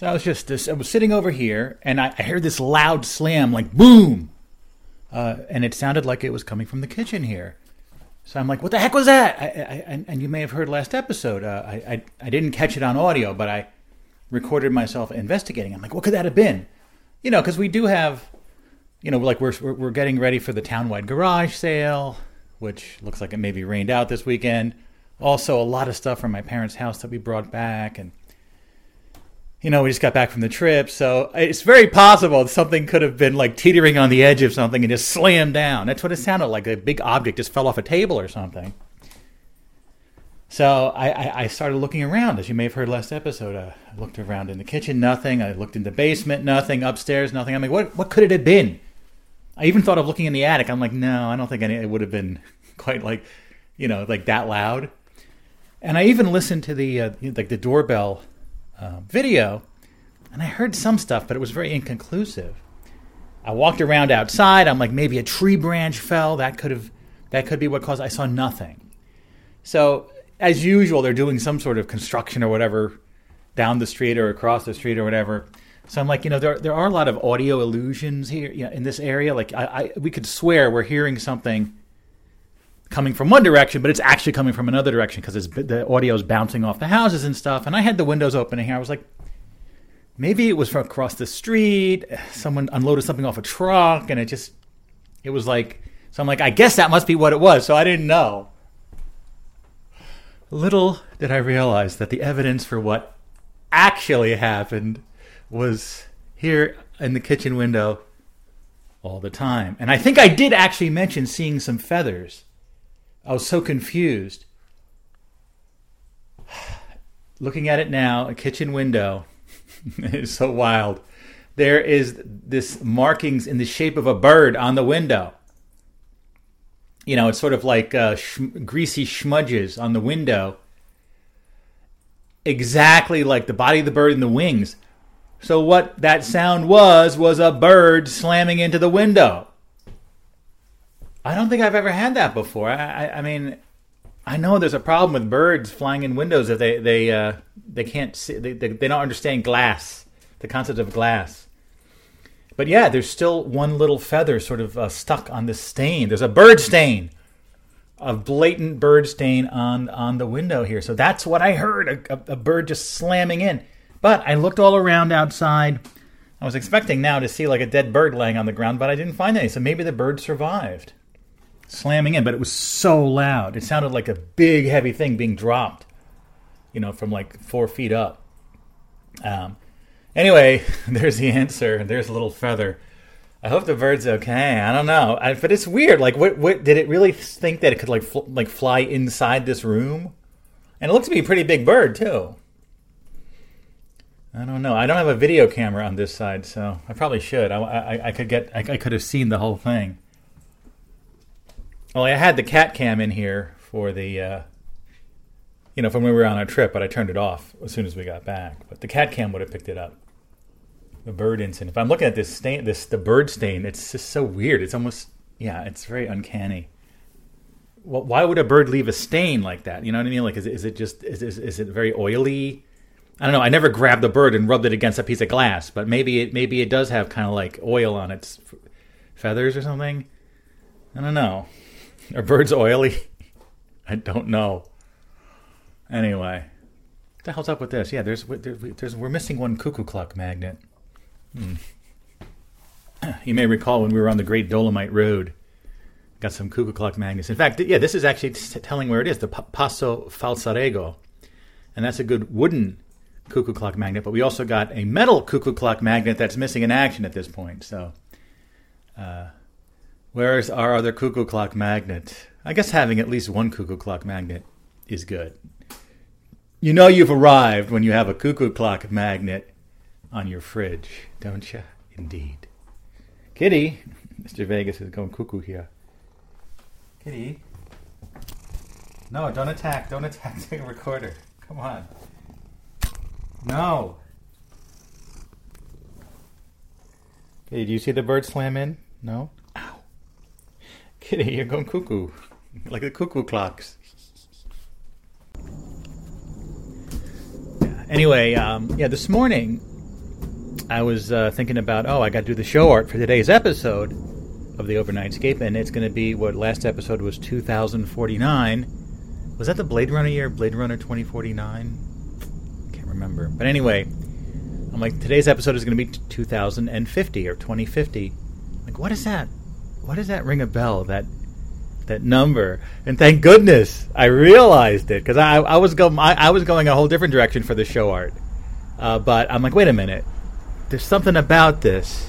So I was just this. I was sitting over here, and I, I heard this loud slam, like boom, uh, and it sounded like it was coming from the kitchen here. So I'm like, "What the heck was that?" I, I, and, you may have heard last episode. Uh, I, I didn't catch it on audio, but I recorded myself investigating. I'm like, "What could that have been?" You know, because we do have, you know, like we're we're getting ready for the townwide garage sale, which looks like it may be rained out this weekend. Also, a lot of stuff from my parents' house that we brought back, and you know, we just got back from the trip, so it's very possible something could have been like teetering on the edge of something and just slammed down. That's what it sounded like. A big object just fell off a table or something. So I, I, I started looking around, as you may have heard last episode. I looked around in the kitchen, nothing. I looked in the basement, nothing. Upstairs, nothing. I'm like, what, what could it have been? I even thought of looking in the attic. I'm like, no, I don't think any, it would have been quite like, you know, like that loud. And I even listened to the uh, like the doorbell uh, video, and I heard some stuff, but it was very inconclusive. I walked around outside. I'm like, maybe a tree branch fell. That could have, that could be what caused. I saw nothing. So as usual, they're doing some sort of construction or whatever down the street or across the street or whatever. So I'm like, you know, there there are a lot of audio illusions here, you know, in this area. Like, I, I we could swear we're hearing something coming from one direction, but it's actually coming from another direction because the audio is bouncing off the houses and stuff. And I had the windows open in here. I was like, maybe it was from across the street. Someone unloaded something off a truck, and it just, it was like, so I'm like, I guess that must be what it was. So I didn't know. Little did I realize that the evidence for what actually happened was here in the kitchen window all the time. And I think I did actually mention seeing some feathers I was so confused. Looking at it now, a kitchen window is so wild. There is this markings in the shape of a bird on the window. You know, it's sort of like uh, sh- greasy smudges on the window, exactly like the body of the bird and the wings. So what that sound was was a bird slamming into the window. I don't think I've ever had that before. I, I, I mean, I know there's a problem with birds flying in windows if they they uh, they can't see they, they, they don't understand glass, the concept of glass. But yeah, there's still one little feather sort of uh, stuck on the stain. There's a bird stain, a blatant bird stain on on the window here. So that's what I heard a, a bird just slamming in. But I looked all around outside. I was expecting now to see like a dead bird laying on the ground, but I didn't find any. So maybe the bird survived slamming in, but it was so loud. It sounded like a big, heavy thing being dropped, you know, from like four feet up. Um, anyway, there's the answer. There's a little feather. I hope the bird's okay. I don't know, I, but it's weird. Like, what? What did it really think that it could like fl- like fly inside this room? And it looks to be a pretty big bird too. I don't know. I don't have a video camera on this side, so I probably should. I, I, I could get. I, I could have seen the whole thing. Well, I had the cat cam in here for the, uh, you know, from when we were on our trip, but I turned it off as soon as we got back. But the cat cam would have picked it up. The bird incident. If I'm looking at this stain, this the bird stain, it's just so weird. It's almost, yeah, it's very uncanny. Well, why would a bird leave a stain like that? You know what I mean? Like, is is it just is, is, is it very oily? I don't know. I never grabbed the bird and rubbed it against a piece of glass, but maybe it maybe it does have kind of like oil on its feathers or something. I don't know. Are birds oily? I don't know. Anyway, what the hell's up with this? Yeah, there's there's, there's we're missing one cuckoo clock magnet. Hmm. You may recall when we were on the Great Dolomite Road, got some cuckoo clock magnets. In fact, yeah, this is actually telling where it is, the Passo Falzarego, and that's a good wooden cuckoo clock magnet. But we also got a metal cuckoo clock magnet that's missing in action at this point. So. Uh, Where's our other cuckoo clock magnet? I guess having at least one cuckoo clock magnet is good. You know you've arrived when you have a cuckoo clock magnet on your fridge, don't you? Indeed. Kitty, Mr. Vegas is going cuckoo here. Kitty. No, don't attack. Don't attack the recorder. Come on. No. Hey, do you see the bird slam in? No? Kitty, you're going cuckoo. Like the cuckoo clocks. Anyway, um, yeah, this morning I was uh, thinking about, oh, I got to do the show art for today's episode of the Overnightscape, and it's going to be what last episode was 2049. Was that the Blade Runner year? Blade Runner 2049? Can't remember. But anyway, I'm like, today's episode is going to be 2050 or 2050. Like, what is that? What does that ring a bell? That that number. And thank goodness I realized it because I, I was going I, was going a whole different direction for the show art. Uh, but I'm like, wait a minute there's something about this.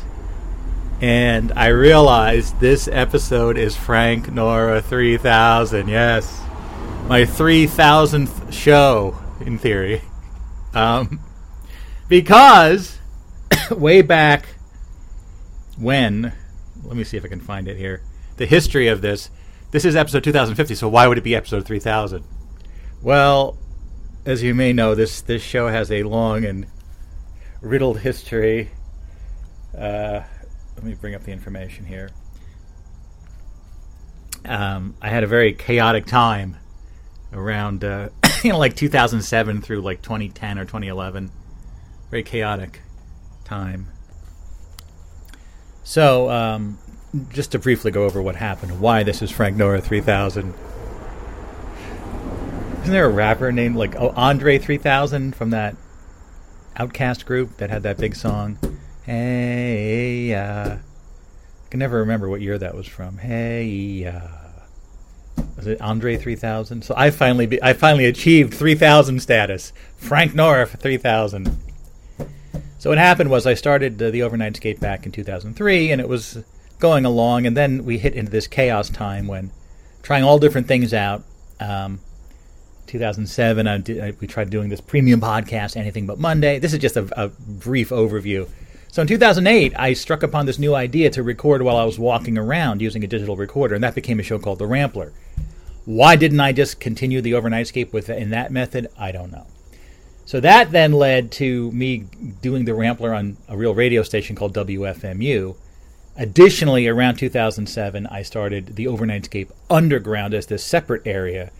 And I realized this episode is Frank Nora 3000. Yes. My 3000th show, in theory. Um, because way back when, let me see if I can find it here. The history of this. This is episode 2050, so why would it be episode 3000? Well, as you may know, this, this show has a long and riddled history. Uh, let me bring up the information here. Um, I had a very chaotic time around, uh, you know, like 2007 through like 2010 or 2011. Very chaotic time. So, um, just to briefly go over what happened, why this is Frank Nora 3000. Isn't there a rapper named like oh, Andre 3000 from that OutKast group that had that big song. Hey, uh, I can never remember what year that was from. Hey, uh, was it Andre 3000? So I finally be, I finally achieved 3000 status. Frank Nora for 3000. So what happened was I started the, the Overnightscape back in 2003, and it was going along, and then we hit into this chaos time when trying all different things out. Um, 2007, I did, I, we tried doing this premium podcast, Anything But Monday. This is just a, a, brief overview. So in 2008, I struck upon this new idea to record while I was walking around using a digital recorder, and that became a show called The Rampler. Why didn't I just continue the Overnightscape with in that method? I don't know. So that then led to me doing the Rampler on a real radio station called WFMU. Additionally, around 2007, I started the Overnightscape Underground as this separate area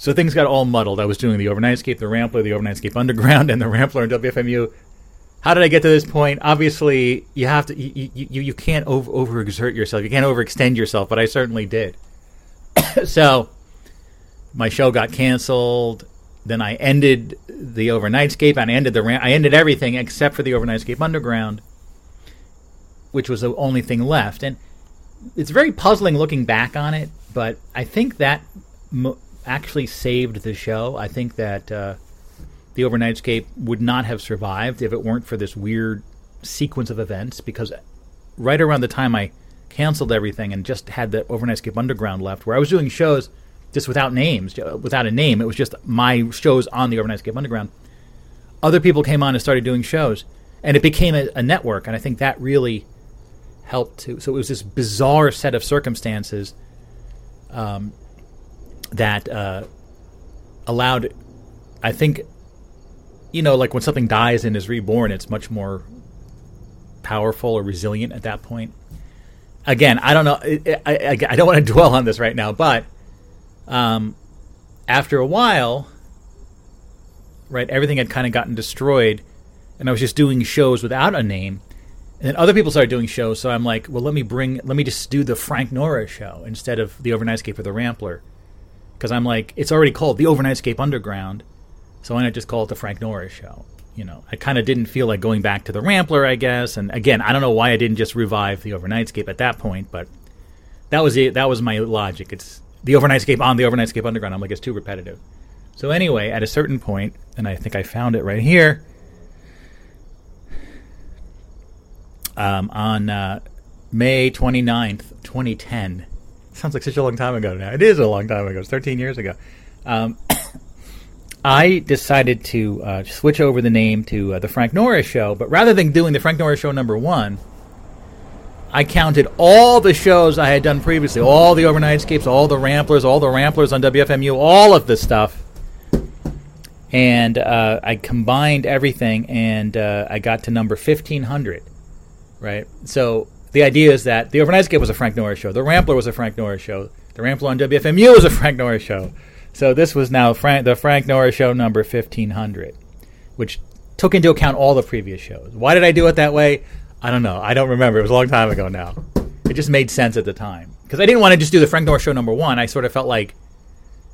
so things got all muddled. I was doing the Overnightscape, the Rampler, the Overnightscape Underground, and the Rampler and WFMU. How did I get to this point? Obviously, you have to. You you, you can't over overexert yourself. You can't overextend yourself. But I certainly did. so my show got canceled. Then I ended the Overnightscape. And I ended the I ended everything except for the Overnightscape Underground, which was the only thing left. And it's very puzzling looking back on it. But I think that. Actually saved the show. I think that uh, the Overnightscape would not have survived if it weren't for this weird sequence of events. Because right around the time I canceled everything and just had the Overnightscape Underground left, where I was doing shows just without names, without a name, it was just my shows on the Overnightscape Underground. Other people came on and started doing shows, and it became a, a network. And I think that really helped to. So it was this bizarre set of circumstances um, that uh, allowed, I think, you know, like when something dies and is reborn, it's much more powerful or resilient at that point. Again, I don't know. I, I, I don't want to dwell on this right now, but um, after a while, right, everything had kind of gotten destroyed, and I was just doing shows without a name. And then other people started doing shows, so I'm like, well, let me bring, let me just do the Frank Nora show instead of the Overnightscape or the Rampler because I'm like, it's already called the Overnightscape Underground, so why not just call it the Frank Nora Show? You know, I kind of didn't feel like going back to the Rampler, I guess. And again, I don't know why I didn't just revive the Overnightscape at that point, but that was it. That was my logic. It's the overnightscape on the overnightscape Underground. I'm like, it's too repetitive. So anyway, at a certain point, and I think I found it right here. Um, on uh, May 29th, 2010, sounds like such a long time ago now. It is a long time ago. It's 13 years ago. Um, I decided to uh, switch over the name to uh, the Frank Nora Show, but rather than doing the Frank Nora Show number one, I counted all the shows I had done previously, all the Overnightscapes, all the Ramplers, all the Ramplers on WFMU, all of the stuff, and uh, I combined everything, and uh, I got to number 1500. Right, so the idea is that the Overnightscape was a Frank Nora show. The Rampler was a Frank Nora show. The Rampler on WFMU was a Frank Nora show. So this was now Frank, the Frank Nora show number 1500, which took into account all the previous shows. Why did I do it that way? I don't know. I don't remember. It was a long time ago now. It just made sense at the time because I didn't want to just do the Frank Nora show number one. I sort of felt like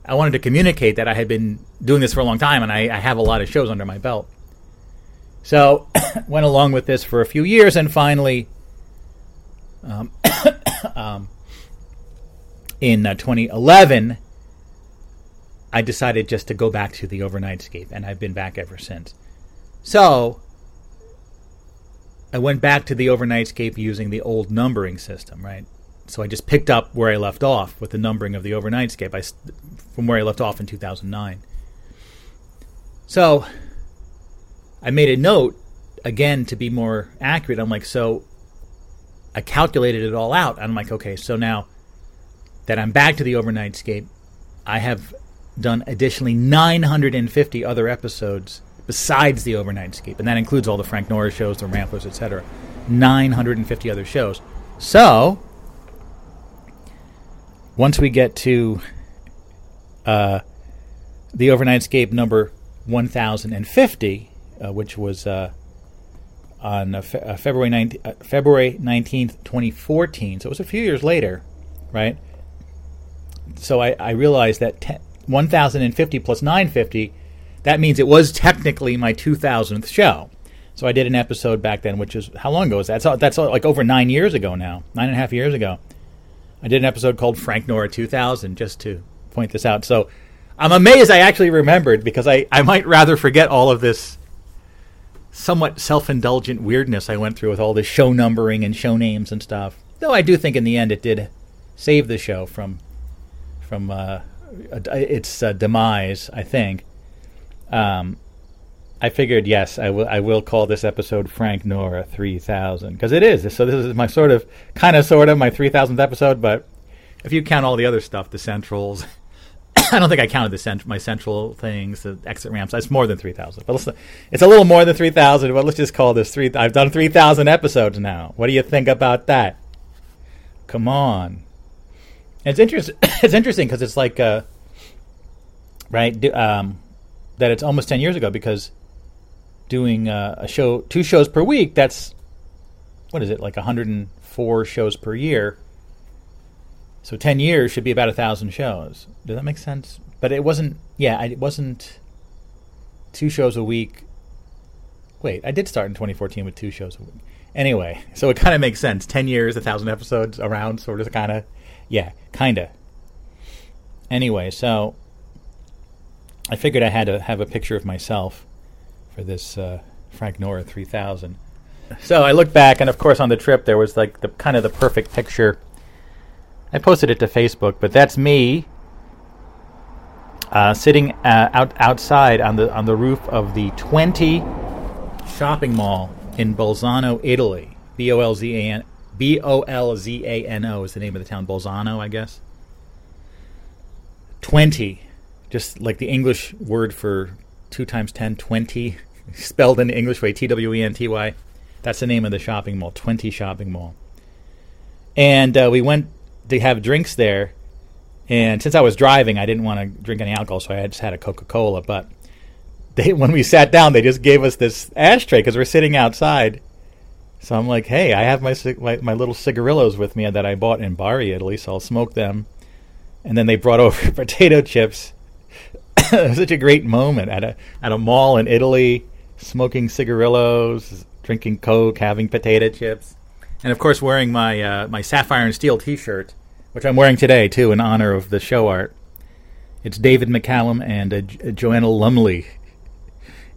I wanted to communicate that I had been doing this for a long time and I, I have a lot of shows under my belt. So went along with this for a few years and finally, um, um, in uh, 2011, I decided just to go back to the overnightscape, and I've been back ever since. So I went back to the overnightscape using the old numbering system, right? So I just picked up where I left off with the numbering of the overnightscape I, from where I left off in 2009. So I made a note again to be more accurate. I'm like, so I calculated it all out. I'm like, okay, so now that I'm back to the overnightscape, I have done additionally 950 other episodes besides the overnightscape, and that includes all the Frank Nora shows, the Ramplers, etc. 950 other shows. So, once we get to uh, the overnightscape number 1050, uh, which was uh, on uh, fe- uh, February 19th, uh, February 19th, 2014, so it was a few years later, right? So I, I realized that 10, 1050 plus 950 that means it was technically my 2000th show. So I did an episode back then, which is how long ago is that? That's, that's like over nine years ago now, nine and a half years ago. I did an episode called Frank Nora 2000, just to point this out. So I'm amazed I actually remembered because I, I might rather forget all of this somewhat self indulgent weirdness I went through with all this show numbering and show names and stuff. Though I do think in the end it did save the show from from uh, its uh, demise, I think. Um, I figured, yes, I will. I will call this episode Frank Nora three thousand because it is. So this is my sort of, kind of, sort of my three thousandth episode. But if you count all the other stuff, the centrals, I don't think I counted the cent- my central things, the exit ramps. It's more than three thousand. But let's, it's a little more than three thousand. But let's just call this three. I've done three thousand episodes now. What do you think about that? Come on. it's interesting. it's interesting because it's like, uh, right? Um, that it's almost 10 years ago because doing uh, a show, two shows per week, that's, what is it, like 104 shows per year. So 10 years should be about a 1,000 shows. Does that make sense? But it wasn't, yeah, it wasn't two shows a week. Wait, I did start in 2014 with two shows a week. Anyway, so it kind of makes sense. 10 years, a 1,000 episodes around, sort of, kind of. Yeah, kind of. Anyway, so I figured I had to have a picture of myself for this uh, Frank Nora 3000. So I looked back, and of course, on the trip, there was like the kind of the perfect picture. I posted it to Facebook, but that's me uh, sitting uh, out outside on the on the roof of the Twenty shopping mall in Bolzano, Italy. B O L Z A N B O L Z A N O is the name of the town. Bolzano, I guess. Twenty just like the English word for 2 times 10, 20, spelled in the English way, T W E N T Y. That's the name of the shopping mall, 20 Shopping Mall. And uh, we went to have drinks there. And since I was driving, I didn't want to drink any alcohol, so I just had a Coca Cola. But they, when we sat down, they just gave us this ashtray because we're sitting outside. So I'm like, hey, I have my, my, my little cigarillos with me that I bought in Bari, Italy, so I'll smoke them. And then they brought over potato chips such a great moment at a at a mall in Italy, smoking cigarillos, drinking Coke, having potato chips, and of course wearing my uh, my sapphire and steel T-shirt, which I'm wearing today too in honor of the show art. It's David McCallum and uh, Joanna Lumley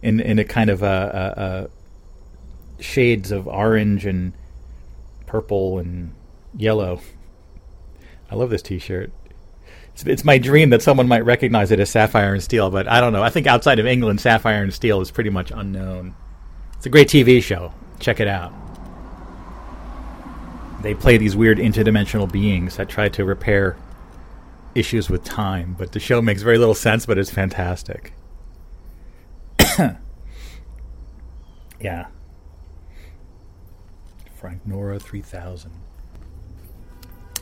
in in a kind of a, a, a shades of orange and purple and yellow. I love this T-shirt it's, my dream that someone might recognize it as Sapphire and Steel, but I don't know. I think outside of England, Sapphire and Steel is pretty much unknown. It's a great TV show. Check it out. They play these weird interdimensional beings that try to repair issues with time, but the show makes very little sense, but it's fantastic. yeah. Frank Nora 3000.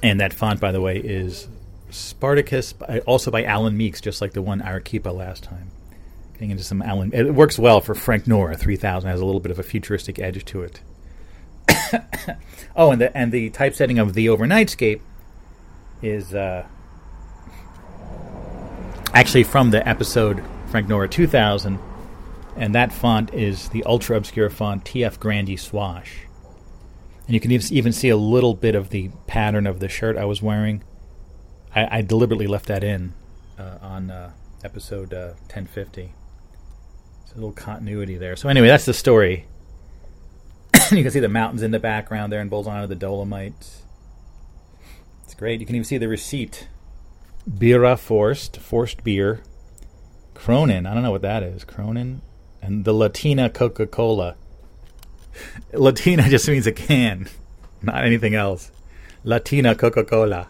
And that font, by the way, is Spartacus, also by Alan Meeks, just like the one Arequipa last time. Getting into some Alan. It works well for Frank Nora 3000. Has a little bit of a futuristic edge to it. oh, and the and the typesetting of the Overnightscape is uh, actually from the episode Frank Nora 2000, and that font is the ultra obscure font TF Grande Swash. And you can even see a little bit of the pattern of the shirt I was wearing. I, I deliberately left that in uh, on uh, episode uh, 1050. There's a little continuity there. So anyway, that's the story. you can see the mountains in the background there in Bolzano, the Dolomites. It's great. You can even see the receipt. Birra Forst, forced beer. Cronin, I don't know what that is. Cronin. And the Lattina Coca Cola. Lattina just means a can, not anything else. Lattina Coca Cola.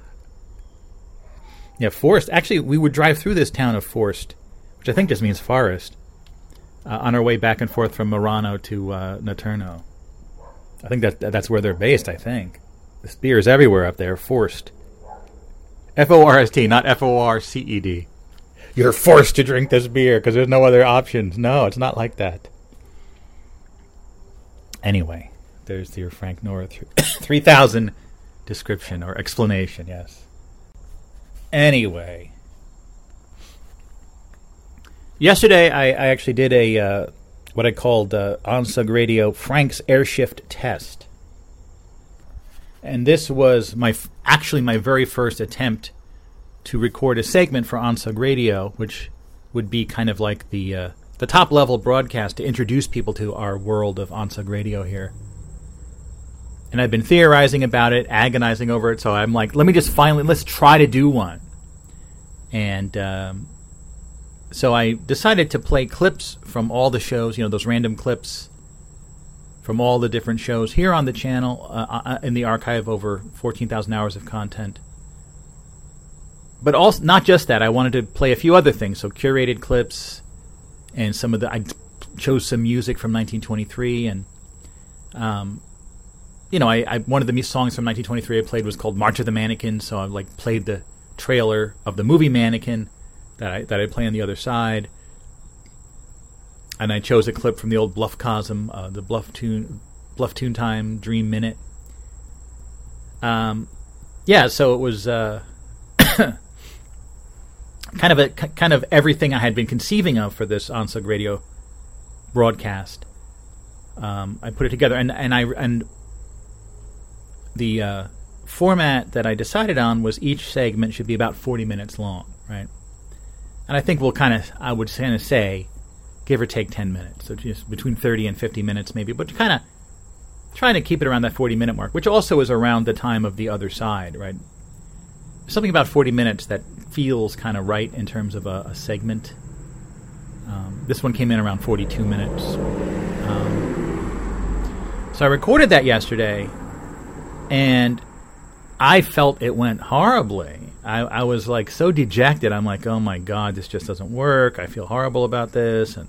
Yeah, Forest. Actually, we would drive through this town of Forest, which I think just means forest, uh, on our way back and forth from Merano to uh, Naturno. I think that that's where they're based. I think this beer is everywhere up there. Forced. F O R S T, not F O R C E D. You're forced to drink this beer because there's no other options. No, it's not like that. Anyway, there's your Frank Nora 3000 description or explanation, yes. Anyway, yesterday I, I actually did a uh, what I called uh, OnSug Radio Frank's Airshift test, and this was my f- actually my very first attempt to record a segment for OnSug Radio, which would be kind of like the uh, the top level broadcast to introduce people to our world of OnSug Radio here and I've been theorizing about it, agonizing over it. So I'm like, let me just finally let's try to do one. And um, so I decided to play clips from all the shows, you know, those random clips from all the different shows here on the channel uh, uh, uh in the archive over 14,000 hours of content. But also not just that, I wanted to play a few other things, so curated clips and some of the I chose some music from 1923 and um, you know, I, I one of the songs from 1923 I played was called "March of the Mannequin," so I like played the trailer of the movie Mannequin that I that I play on the other side, and I chose a clip from the old Bluff Cosm, uh, the Blufftoon, Bluff Tune Time Dream Minute. Um, yeah, so it was uh, kind of a kind of everything I had been conceiving of for this OnSug Radio broadcast. Um, I put it together, and and I and the uh, format that I decided on was each segment should be about 40 minutes long, right? And I think we'll kind of, I would kind of say, give or take 10 minutes. So just between 30 and 50 minutes maybe, but kind of trying to keep it around that 40 minute mark, which also is around the time of the other side, right? Something about 40 minutes that feels kind of right in terms of a, a segment. Um, this one came in around 42 minutes. Um, so I recorded that yesterday and I felt it went horribly. I, I, was like so dejected. I'm like, oh my god, this just doesn't work. I feel horrible about this, and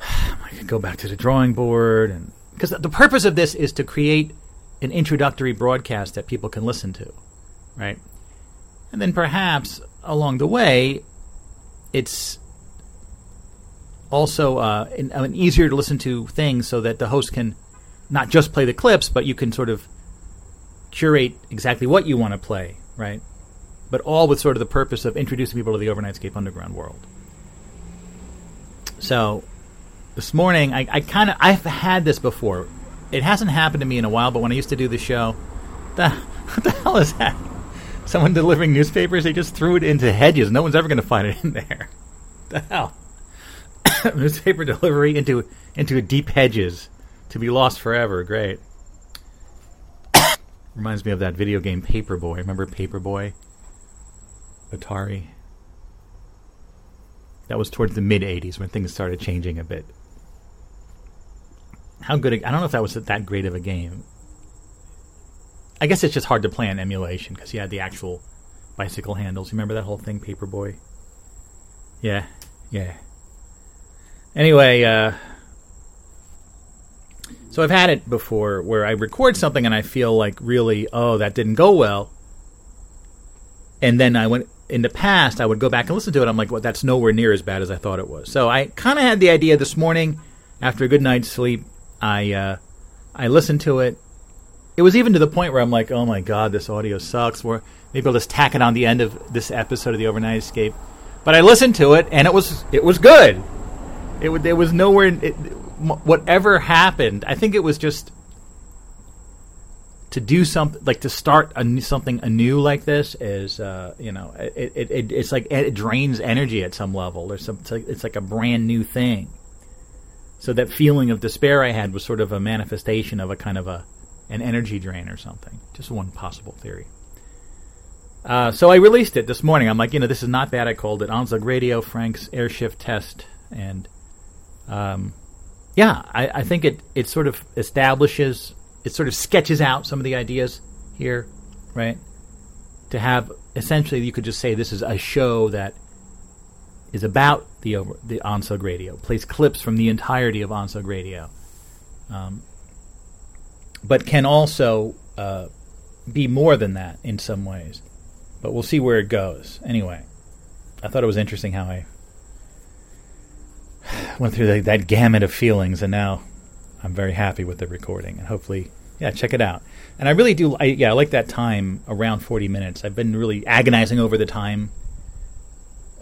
I could go back to the drawing board, and because the purpose of this is to create an introductory broadcast that people can listen to, right? And then perhaps along the way, it's also uh, an, an easier to listen to thing so that the host can not just play the clips, but you can sort of curate exactly what you want to play, right? But all with sort of the purpose of introducing people to the Overnightscape Underground world. So this morning, I, I kind of I've had this before. It hasn't happened to me in a while, but when I used to do the show, the, what the hell is that? Someone delivering newspapers? They just threw it into hedges. No one's ever going to find it in there. the hell? Newspaper delivery into into deep hedges to be lost forever. Great. Reminds me of that video game Paperboy. Remember Paperboy? Atari. That was towards the mid '80s when things started changing a bit. How good? A, I don't know if that was that great of a game. I guess it's just hard to play on emulation because you had the actual bicycle handles. You remember that whole thing, Paperboy? Yeah, yeah. Anyway, uh, so I've had it before where I record something and I feel like really, oh, that didn't go well. and then I went in the past, I would go back and listen to it. I'm like, well, that's nowhere near as bad as I thought it was. So I kind of had the idea this morning, after a good night's sleep, I uh, I listened to it. It was even to the point where I'm like, oh my god, this audio sucks. Or maybe I'll just tack it on the end of this episode of the Overnightscape. But I listened to it, and it was it was good. It, it was nowhere. It, whatever happened, I think it was just to do something like to start a, something anew like this is uh, you know it, it, it, it's like it drains energy at some level. There's some it's like, it's like a brand new thing. So that feeling of despair I had was sort of a manifestation of a kind of a an energy drain or something. Just one possible theory. Uh, so I released it this morning. I'm like you know this is not bad. I called it Onsug Radio Frank's airshift test and um, yeah I, I think it it sort of establishes it sort of sketches out some of the ideas here, right? To have essentially, you could just say this is a show that is about the over, the Onsug Radio, plays clips from the entirety of Onsug Radio, um, but can also uh, be more than that in some ways. But we'll see where it goes. Anyway, I thought it was interesting how I went through the, that gamut of feelings, and now I'm very happy with the recording, and hopefully, yeah, check it out. And I really do, I, yeah, I like that time around 40 minutes. I've been really agonizing over the time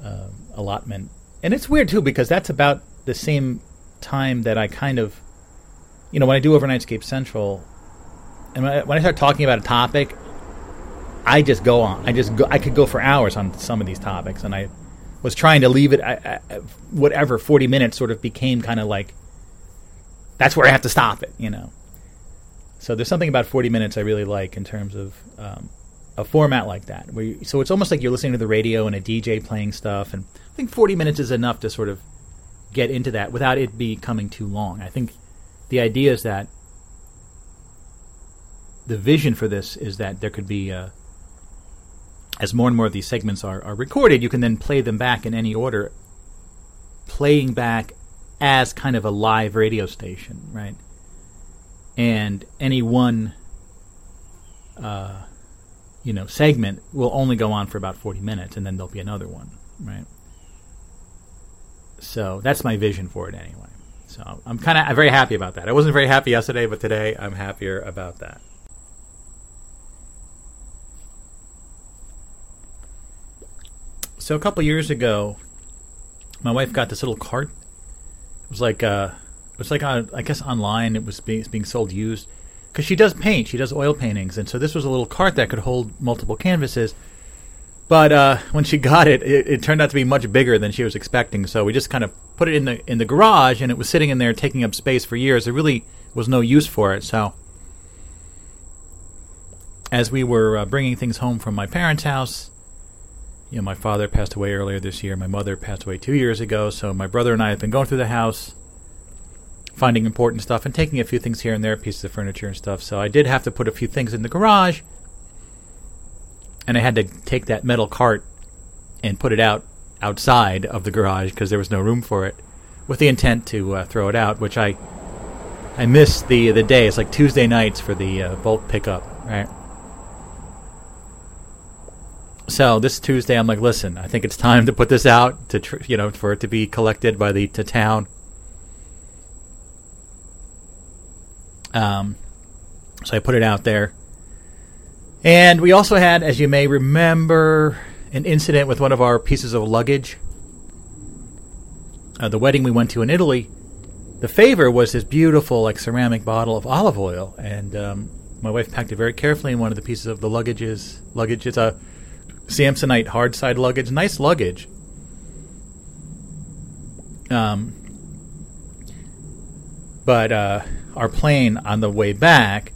uh, allotment, and it's weird too because that's about the same time that I kind of, you know, when I do Overnightscape Central, and when I, when I start talking about a topic, I just go on. I just go. I could go for hours on some of these topics, and I was trying to leave it. I, I, whatever, 40 minutes sort of became kind of like that's where I have to stop it, you know. So there's something about 40 minutes I really like in terms of um, a format like that. Where you, so it's almost like you're listening to the radio and a DJ playing stuff, and I think 40 minutes is enough to sort of get into that without it becoming too long. I think the idea is that the vision for this is that there could be, uh, as more and more of these segments are, are recorded, you can then play them back in any order, playing back as kind of a live radio station, right? And any one, uh, you know, segment will only go on for about 40 minutes, and then there'll be another one, right? So that's my vision for it anyway. So I'm kind of I'm very happy about that. I wasn't very happy yesterday, but today I'm happier about that. So a couple years ago, my wife got this little cart it was like uh, it was like on, I guess online it was being, being sold used because she does paint. She does oil paintings, and so this was a little cart that could hold multiple canvases. But uh, when she got it, it, it, turned out to be much bigger than she was expecting. So we just kind of put it in the in the garage, and it was sitting in there taking up space for years. There really was no use for it. So as we were uh, bringing things home from my parents' house, you know, my father passed away earlier this year. My mother passed away two years ago. So my brother and I have been going through the house, finding important stuff, and taking a few things here and there, pieces of furniture and stuff. So I did have to put a few things in the garage, and I had to take that metal cart and put it out outside of the garage because there was no room for it, with the intent to uh, throw it out. Which I I missed the the day. It's like Tuesday nights for the uh, bulk pickup, right? So this Tuesday, I'm like, listen, I think it's time to put this out to, tr- you know, for it to be collected by the to town. Um, so I put it out there, and we also had, as you may remember, an incident with one of our pieces of luggage. Uh, the wedding we went to in Italy, the favor was this beautiful, like ceramic bottle of olive oil, and um, my wife packed it very carefully in one of the pieces of the luggages. Luggage. It's a Samsonite hard side luggage. Nice luggage. Um, but uh, our plane on the way back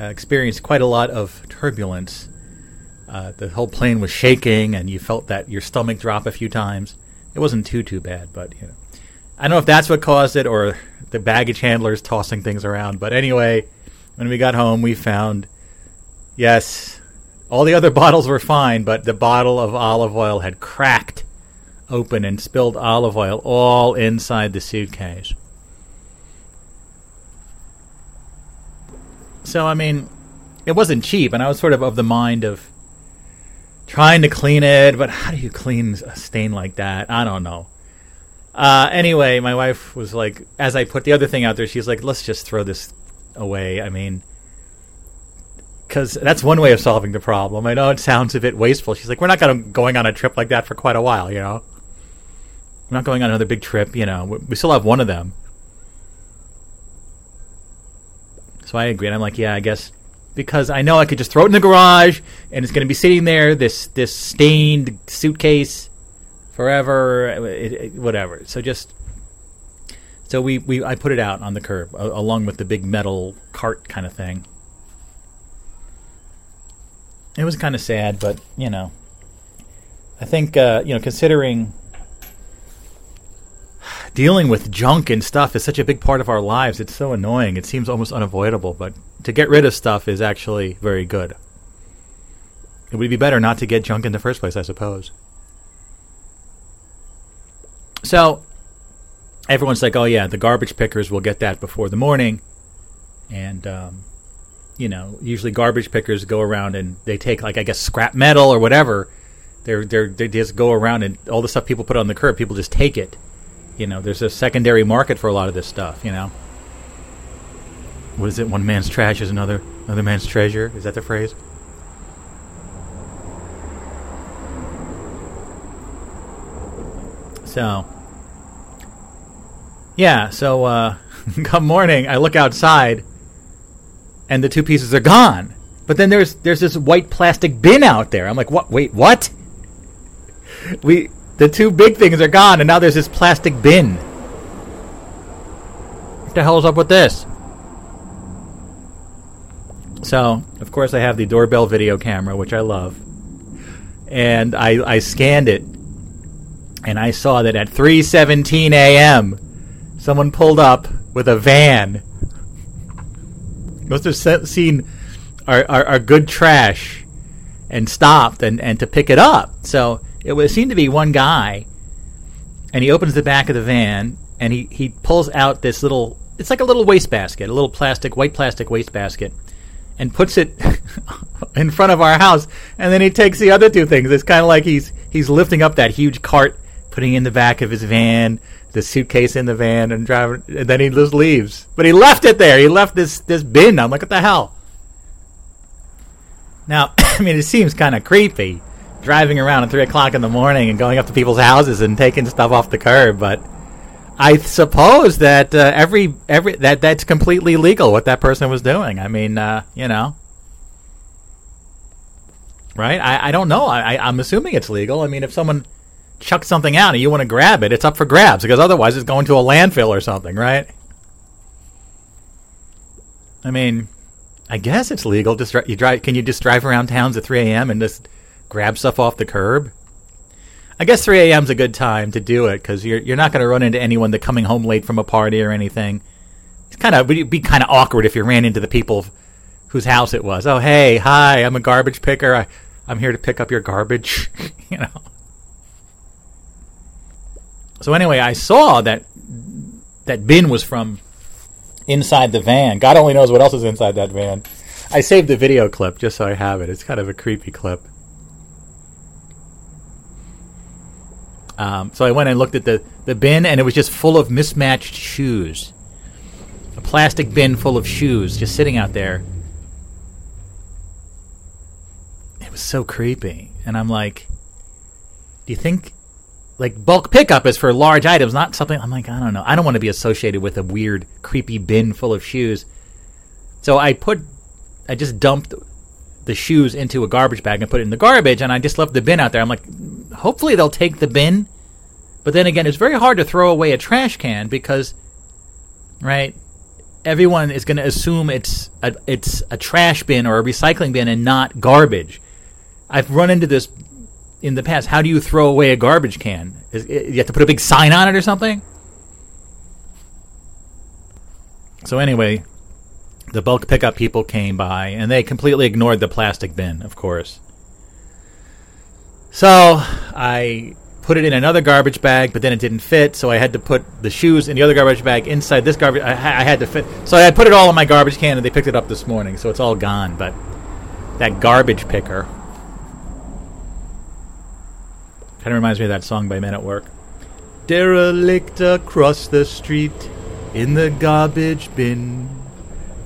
uh, experienced quite a lot of turbulence. Uh, the whole plane was shaking, and you felt that your stomach drop a few times. It wasn't too too bad, but you know, I don't know if that's what caused it or the baggage handlers tossing things around. But anyway, when we got home, we found yes, all the other bottles were fine, but the bottle of olive oil had cracked open and spilled olive oil all inside the suitcase. So, I mean, it wasn't cheap, and I was sort of of the mind of trying to clean it, but how do you clean a stain like that? I don't know. Uh, anyway, my wife was like, as I put the other thing out there, she's like, let's just throw this away. I mean, because that's one way of solving the problem. I know it sounds a bit wasteful. She's like, we're not gonna, going on a trip like that for quite a while, you know. We're not going on another big trip, you know. We still have one of them. So I agree. And I'm like, yeah, I guess because I know I could just throw it in the garage and it's going to be sitting there, this this stained suitcase, forever, it, it, whatever. So just so we, we I put it out on the curb along with the big metal cart kind of thing. It was kind of sad, but you know, I think uh, you know considering dealing with junk and stuff is such a big part of our lives. It's so annoying. It seems almost unavoidable, but to get rid of stuff is actually very good. It would be better not to get junk in the first place, I suppose. So, everyone's like, oh, yeah, the garbage pickers will get that before the morning. And, um, you know, usually garbage pickers go around and they take, like, I guess, scrap metal or whatever. They're, they're, they just go around and all the stuff people put on the curb, people just take it you know, there's a secondary market for a lot of this stuff. You know, what is it? One man's trash is another another man's treasure. Is that the phrase? So, yeah. So, uh, come morning, I look outside, and the two pieces are gone. But then there's there's this white plastic bin out there. I'm like, what? Wait, what? We the two big things are gone, and now there's this plastic bin. What the hell's up with this? So, of course, I have the doorbell video camera, which I love. And I, I scanned it, and I saw that at 3:17 a.m., someone pulled up with a van. Must have seen our, our, our good trash and stopped and, and to pick it up. So it was seemed to be one guy, and he opens the back of the van and he he pulls out this little. It's like a little wastebasket, a little plastic, white plastic wastebasket, and puts it in front of our house. And then he takes the other two things. It's kind of like he's he's lifting up that huge cart, putting in the back of his van, the suitcase in the van, and driving. And then he just leaves. But he left it there. He left this this bin. I'm like, what the hell? Now, I mean, it seems kind of creepy driving around at three o'clock in the morning and going up to people's houses and taking stuff off the curb, but I suppose that uh, every every that that's completely legal what that person was doing. I mean, uh, you know, right? I, I don't know. I, I'm assuming it's legal. I mean, if someone chucks something out and you want to grab it, it's up for grabs because otherwise it's going to a landfill or something, right? I mean, I guess it's legal. Just you drive. Can you just drive around towns at 3 a.m. and just grab stuff off the curb. I guess 3 a.m. is a good time to do it because you're you're not going to run into anyone that's coming home late from a party or anything. It's kind of it'd be kind of awkward if you ran into the people whose house it was. Oh, hey, hi, I'm a garbage picker. I, I'm here to pick up your garbage. you know. So anyway, I saw that that bin was from inside the van. God only knows what else is inside that van. I saved the video clip just so I have it. It's kind of a creepy clip. Um, so I went and looked at the, the bin, and it was just full of mismatched shoes. A plastic bin full of shoes just sitting out there. It was so creepy. And I'm like, do you think, like, bulk pickup is for large items, not something. I'm like, I don't know. I don't want to be associated with a weird, creepy bin full of shoes. So I put, I just dumped the shoes into a garbage bag and put it in the garbage, and I just left the bin out there. I'm like, hopefully they'll take the bin. But then again, it's very hard to throw away a trash can because, right? Everyone is going to assume it's a, it's a trash bin or a recycling bin and not garbage. I've run into this in the past. How do you throw away a garbage can? Is, eh, you have to put a big sign on it or something. So anyway, the bulk pickup people came by and they completely ignored the plastic bin, of course. So I put it in another garbage bag, but then it didn't fit, so I had to put the shoes in the other garbage bag inside this garbage. I, I had to fit, so I had put it all in my garbage can, and they picked it up this morning, so it's all gone. But that garbage picker, Kind of reminds me of that song by Men at Work. Derelict across the street in the garbage bin.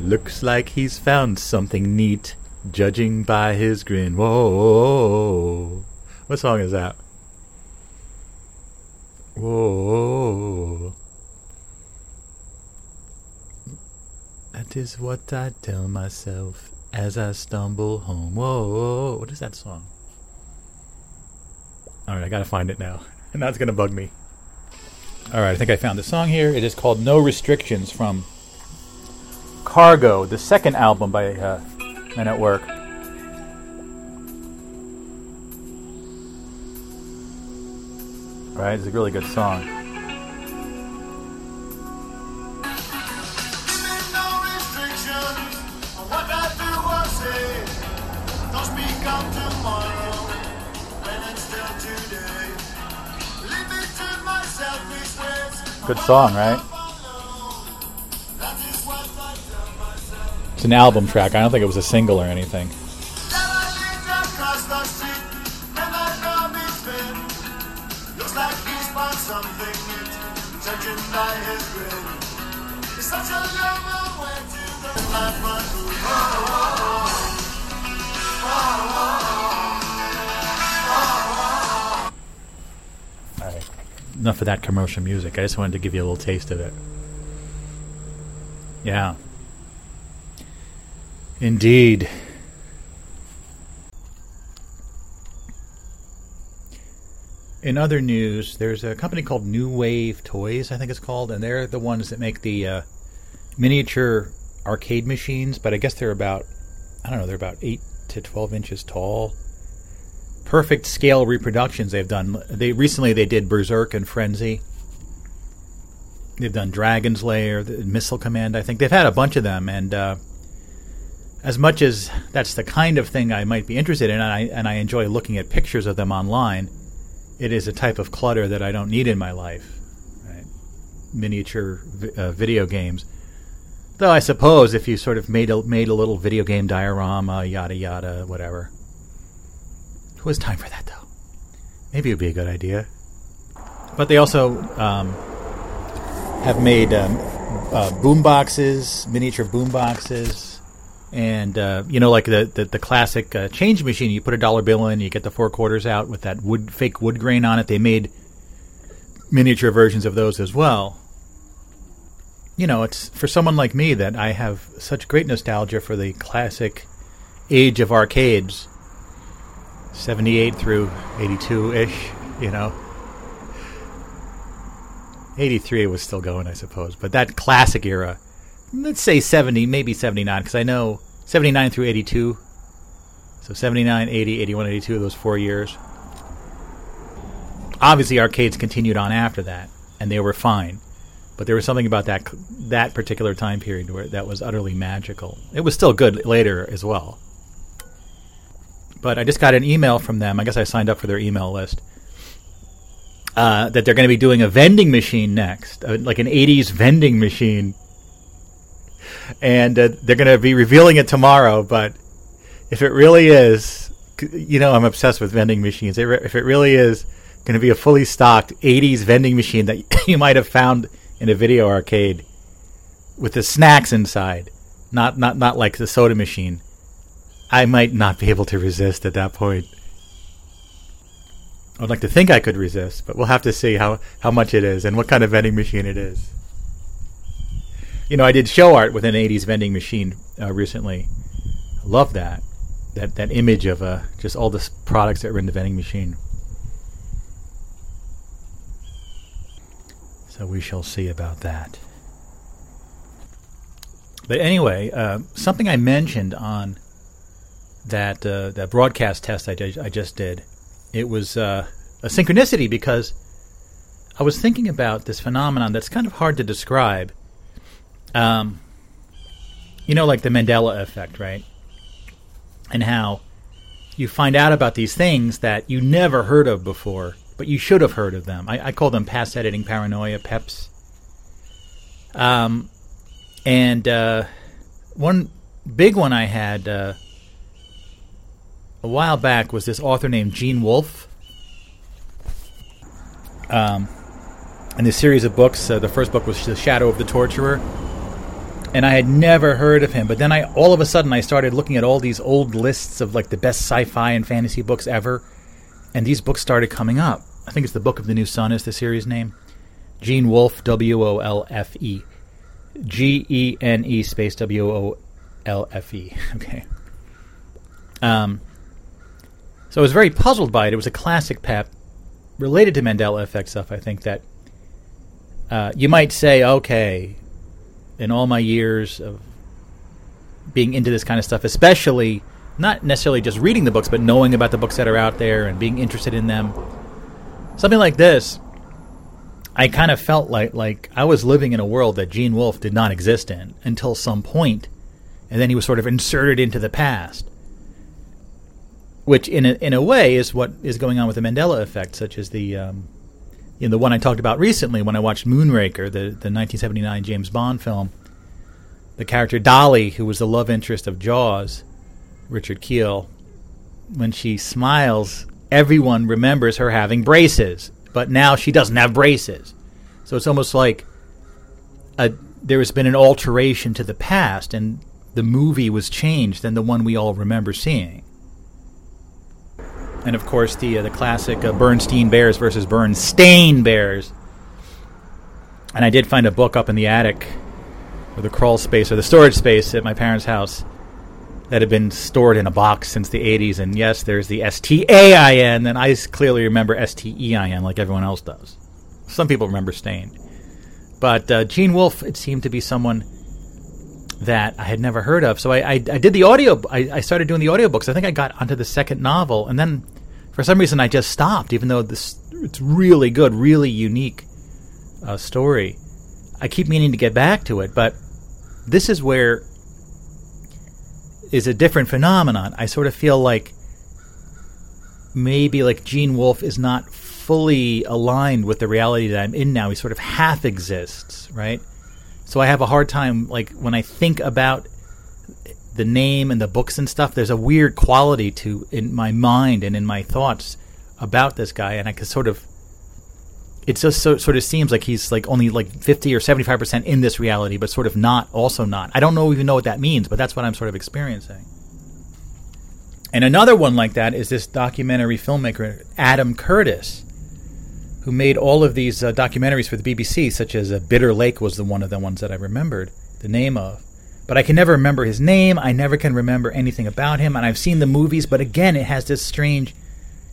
Looks like he's found something neat, judging by his grin. Whoa. What song is that? Whoa. That is what I tell myself as I stumble home. Whoa. What is that song? All right, I gotta find it now. And that's gonna bug me. All right, I think I found the song here. It is called "No Restrictions" from Cargo, the second album by uh, Men at Work. All right, it's a really good song. Good song, right? It's an album track. I don't think it was a single or anything. Enough of that commercial music. I just wanted to give you a little taste of it. Yeah. Indeed. In other news, there's a company called New Wave Toys, I think it's called, and they're the ones that make the uh, miniature arcade machines, but I guess they're about, I don't know, they're about 8 to 12 inches tall perfect scale reproductions they've done. They recently they did Berserk and Frenzy. They've done Dragon's Lair, Missile Command. I think they've had a bunch of them, and uh, as much as that's the kind of thing I might be interested in, and I and I enjoy looking at pictures of them online, it is a type of clutter that I don't need in my life. Right? Miniature uh, video games. Though I suppose if you sort of made a made a little video game diorama, yada yada, whatever, it was time for that, though. Maybe it would be a good idea. But they also um, have made um, uh, boom boxes, miniature boom boxes, and uh, you know, like the the, the classic uh, change machine. You put a dollar bill in, you get the four quarters out with that wood fake wood grain on it. They made miniature versions of those as well. You know, it's for someone like me that I have such great nostalgia for the classic age of arcades 78 through 82 ish, you know. 83 was still going, I suppose. But that classic era, let's say 70, maybe 79, because I know 79 through 82. So 79, 80, 81, 82, those four years. Obviously, arcades continued on after that, and they were fine. But there was something about that that particular time period where that was utterly magical. It was still good later as well. But I just got an email from them. I guess I signed up for their email list. Uh, that they're going to be doing a vending machine next, uh, like an 80s vending machine. And uh, they're going to be revealing it tomorrow. But if it really is, you know, I'm obsessed with vending machines. If it really is going to be a fully stocked 80s vending machine that you might have found in a video arcade with the snacks inside, not, not, not like the soda machine. I might not be able to resist at that point. I'd like to think I could resist, but we'll have to see how, how much it is and what kind of vending machine it is. You know, I did show art with an 80s vending machine uh, recently. I love that. That, that image of uh, just all the products that were in the vending machine. So we shall see about that. But anyway, uh, something I mentioned on that uh, that broadcast test I, I just did, it was uh, a synchronicity because I was thinking about this phenomenon that's kind of hard to describe. Um, you know, like the Mandela effect, right? And how you find out about these things that you never heard of before, but you should have heard of them. I, I call them past editing paranoia, PEPs. Um, and uh, one big one I had uh, a while back was this author named Gene Wolfe. um, in this series of books. Uh, the first book was The Shadow of the Torturer. And I had never heard of him, but then I all of a sudden I started looking at all these old lists of like the best sci-fi and fantasy books ever, and these books started coming up. I think it's the Book of the New Sun is the series name. Gene Wolfe, W O L F E, G E N E space W O L F E. Okay. Um. So I was very puzzled by it. It was a classic pep related to Mandela effect stuff. I think that uh, you might say, okay, in all my years of being into this kind of stuff, especially not necessarily just reading the books, but knowing about the books that are out there and being interested in them. Something like this, I kind of felt like like I was living in a world that Gene Wolfe did not exist in until some point, and then he was sort of inserted into the past, which in a, in a way is what is going on with the Mandela effect, such as the um, know, the one I talked about recently when I watched Moonraker, the, the 1979 James Bond film. The character Dolly, who was the love interest of Jaws, Richard Kiel, when she smiles, everyone remembers her having braces, but now she doesn't have braces. So it's almost like a, there has been an alteration to the past, and the movie was changed than the one we all remember seeing and of course the uh, the classic uh, Berenstain Bears versus Berenstein Bears. And I did find a book up in the attic, or the crawl space, or the storage space at my parents' house, that had been stored in a box since the '80s. And yes, there's the S T A I N, and I clearly remember S T E I N like everyone else does. Some people remember Stain, but uh, Gene Wolfe, it seemed to be someone that I had never heard of. So I, I, I did the audio. I, I, started doing the audiobooks. I think I got onto the second novel, and then for some reason I just stopped, even though this it's really good, really unique uh, story. I keep meaning to get back to it, but this is where is a different phenomenon. I sort of feel like maybe like Gene Wolfe is not fully aligned with the reality that I'm in now. He sort of half exists, right? So I have a hard time like when I think about the name and the books and stuff. There's a weird quality to in my mind and in my thoughts about this guy, and I could sort of. It just so, sort of seems like he's like only like fifty or seventy five percent in this reality, but sort of not, also not. I don't know even know what that means, but that's what I'm sort of experiencing. And another one like that is this documentary filmmaker Adam Curtis, who made all of these uh, documentaries for the BBC, such as uh, Bitter Lake was the one of the ones that I remembered the name of but I can never remember his name. I never can remember anything about him. And I've seen the movies, but again, it has this strange,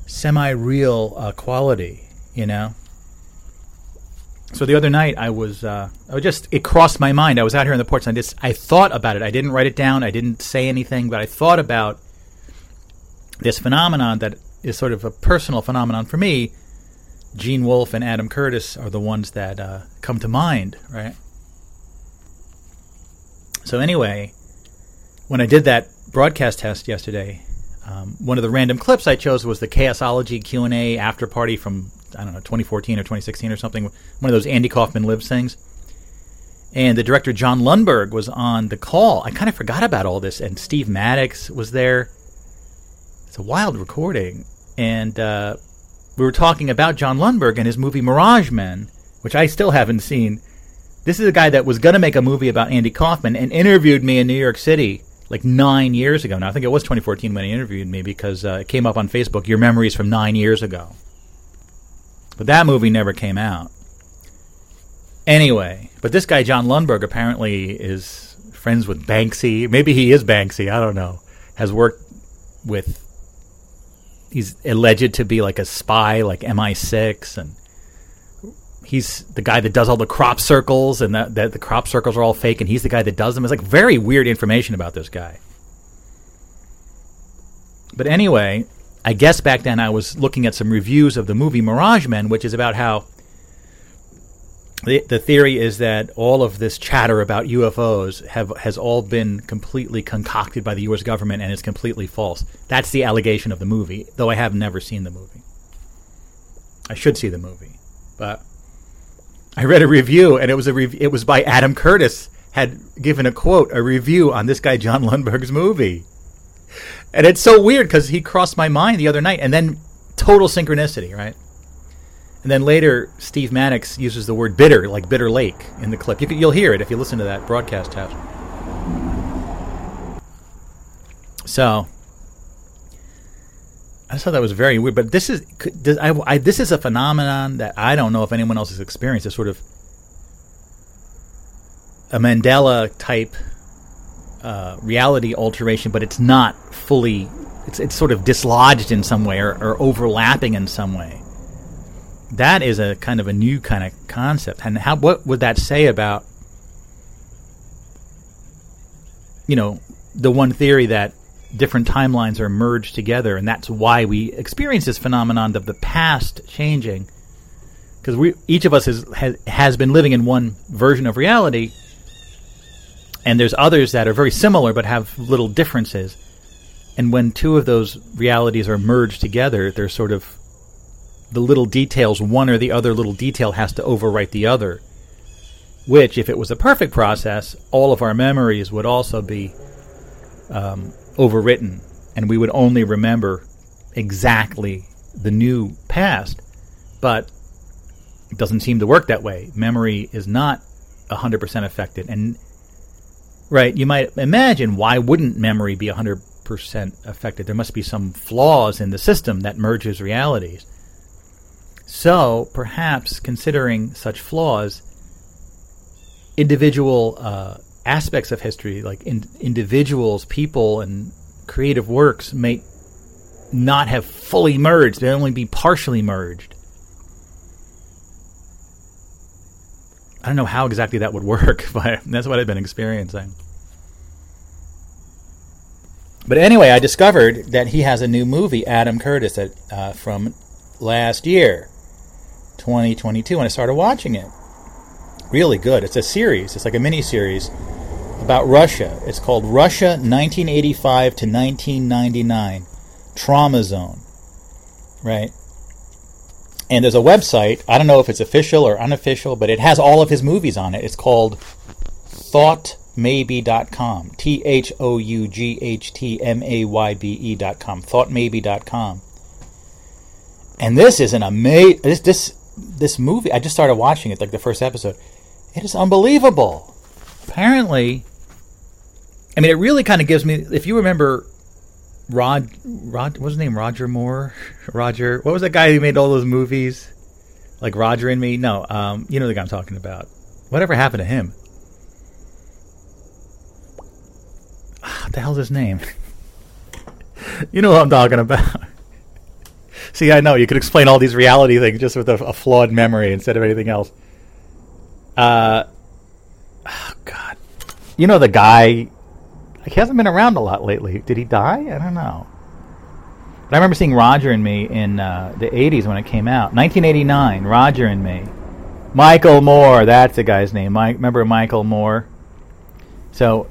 semi-real uh, quality, you know. So the other night, I was, uh, I was just, it crossed my mind. I was out here on the porch, and I just, I thought about it. I didn't write it down. I didn't say anything, but I thought about this phenomenon that is sort of a personal phenomenon for me. Gene Wolfe and Adam Curtis are the ones that uh, come to mind, right? So anyway, when I did that broadcast test yesterday, um, one of the random clips I chose was the Chaosology Q and A after party from I don't know 2014 or 2016 or something. One of those Andy Kaufman lives things. And the director John Lundberg was on the call. I kind of forgot about all this, and Steve Maddox was there. It's a wild recording, and uh, we were talking about John Lundberg and his movie Mirage Men, which I still haven't seen. This is a guy that was going to make a movie about Andy Kaufman and interviewed me in New York City like nine years ago. Now, I think it was 2014 when he interviewed me because uh, it came up on Facebook, Your Memories from Nine Years Ago. But that movie never came out. Anyway, but this guy, John Lundberg, apparently is friends with Banksy. Maybe he is Banksy. I don't know. Has worked with. He's alleged to be like a spy, like MI6, and he's the guy that does all the crop circles and that, that the crop circles are all fake and he's the guy that does them. It's like very weird information about this guy. But anyway, I guess back then I was looking at some reviews of the movie Mirage Men, which is about how the, the theory is that all of this chatter about UFOs have has all been completely concocted by the U.S. government and is completely false. That's the allegation of the movie, though I have never seen the movie. I should see the movie, but I read a review, and it was a rev- it was by Adam Curtis had given a quote, a review on this guy John Lundberg's movie, and it's so weird because he crossed my mind the other night, and then total synchronicity, right? And then later, Steve Mannix uses the word bitter, like Bitter Lake, in the clip. You can, you'll hear it if you listen to that broadcast house. So, I thought that was very weird. But this is does, I, I, this is a phenomenon that I don't know if anyone else has experienced. It's sort of a Mandela type uh, reality alteration, but it's not fully. It's it's sort of dislodged in some way or, or overlapping in some way that is a kind of a new kind of concept. And how what would that say about you know the one theory that different timelines are merged together, and that's why we experience this phenomenon of the past changing. Because we each of us has, has has been living in one version of reality, and there's others that are very similar but have little differences. And when two of those realities are merged together, they're sort of the little details, one or the other little detail has to overwrite the other. Which, if it was a perfect process, all of our memories would also be um, overwritten, and we would only remember exactly the new past. But it doesn't seem to work that way. Memory is not 100% affected. And, right, you might imagine why wouldn't memory be 100% affected? There must be some flaws in the system that merges realities. So, perhaps considering such flaws, individual uh, aspects of history, like in, individuals, people, and creative works, may not have fully merged, they only be partially merged. I don't know how exactly that would work, but that's what I've been experiencing. But anyway, I discovered that he has a new movie, Adam Curtis, that, uh, from last year. 2022 when I started watching it. Really good. It's a series. It's like a mini series about Russia. It's called Russia 1985 to 1999 TraumaZone. Right? And there's a website. I don't know if it's official or unofficial, but it has all of his movies on it. It's called thoughtmaybe.com. T H O U G H T M A Y B E.com. Thoughtmaybe.com. And this is an amazing. This, this this movie, I just started watching it, like the first episode. It is unbelievable. Apparently, I mean, it really kind of gives me. If you remember, Rod, Rod, what's his name? Roger Moore, Roger. What was that guy who made all those movies? Like Roger and Me? No, um, you know the guy I'm talking about. Whatever happened to him? What the hell's his name? you know what I'm talking about. See, I know you could explain all these reality things just with a, a flawed memory instead of anything else. Uh, oh God, you know the guy. He hasn't been around a lot lately. Did he die? I don't know. But I remember seeing Roger and Me in uh, the '80s when it came out, 1989. Roger and Me. Michael Moore, that's the guy's name. Mike, remember Michael Moore? So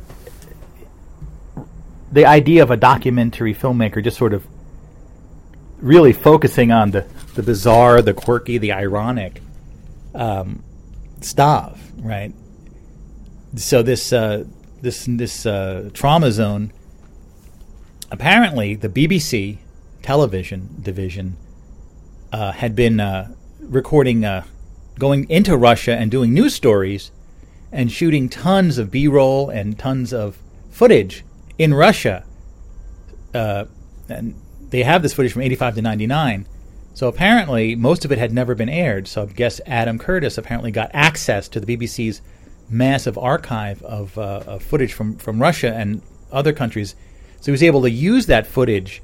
the idea of a documentary filmmaker just sort of really focusing on the, the bizarre, the quirky, the ironic um, stuff, right? So this uh, this this uh, trauma zone. Apparently, the BBC television division uh, had been uh, recording, uh, going into Russia and doing news stories, and shooting tons of B-roll and tons of footage in Russia. Uh, and they have this footage from 85 to 99. So apparently, most of it had never been aired. So I guess Adam Curtis apparently got access to the BBC's massive archive of, uh, of footage from, from Russia and other countries. So he was able to use that footage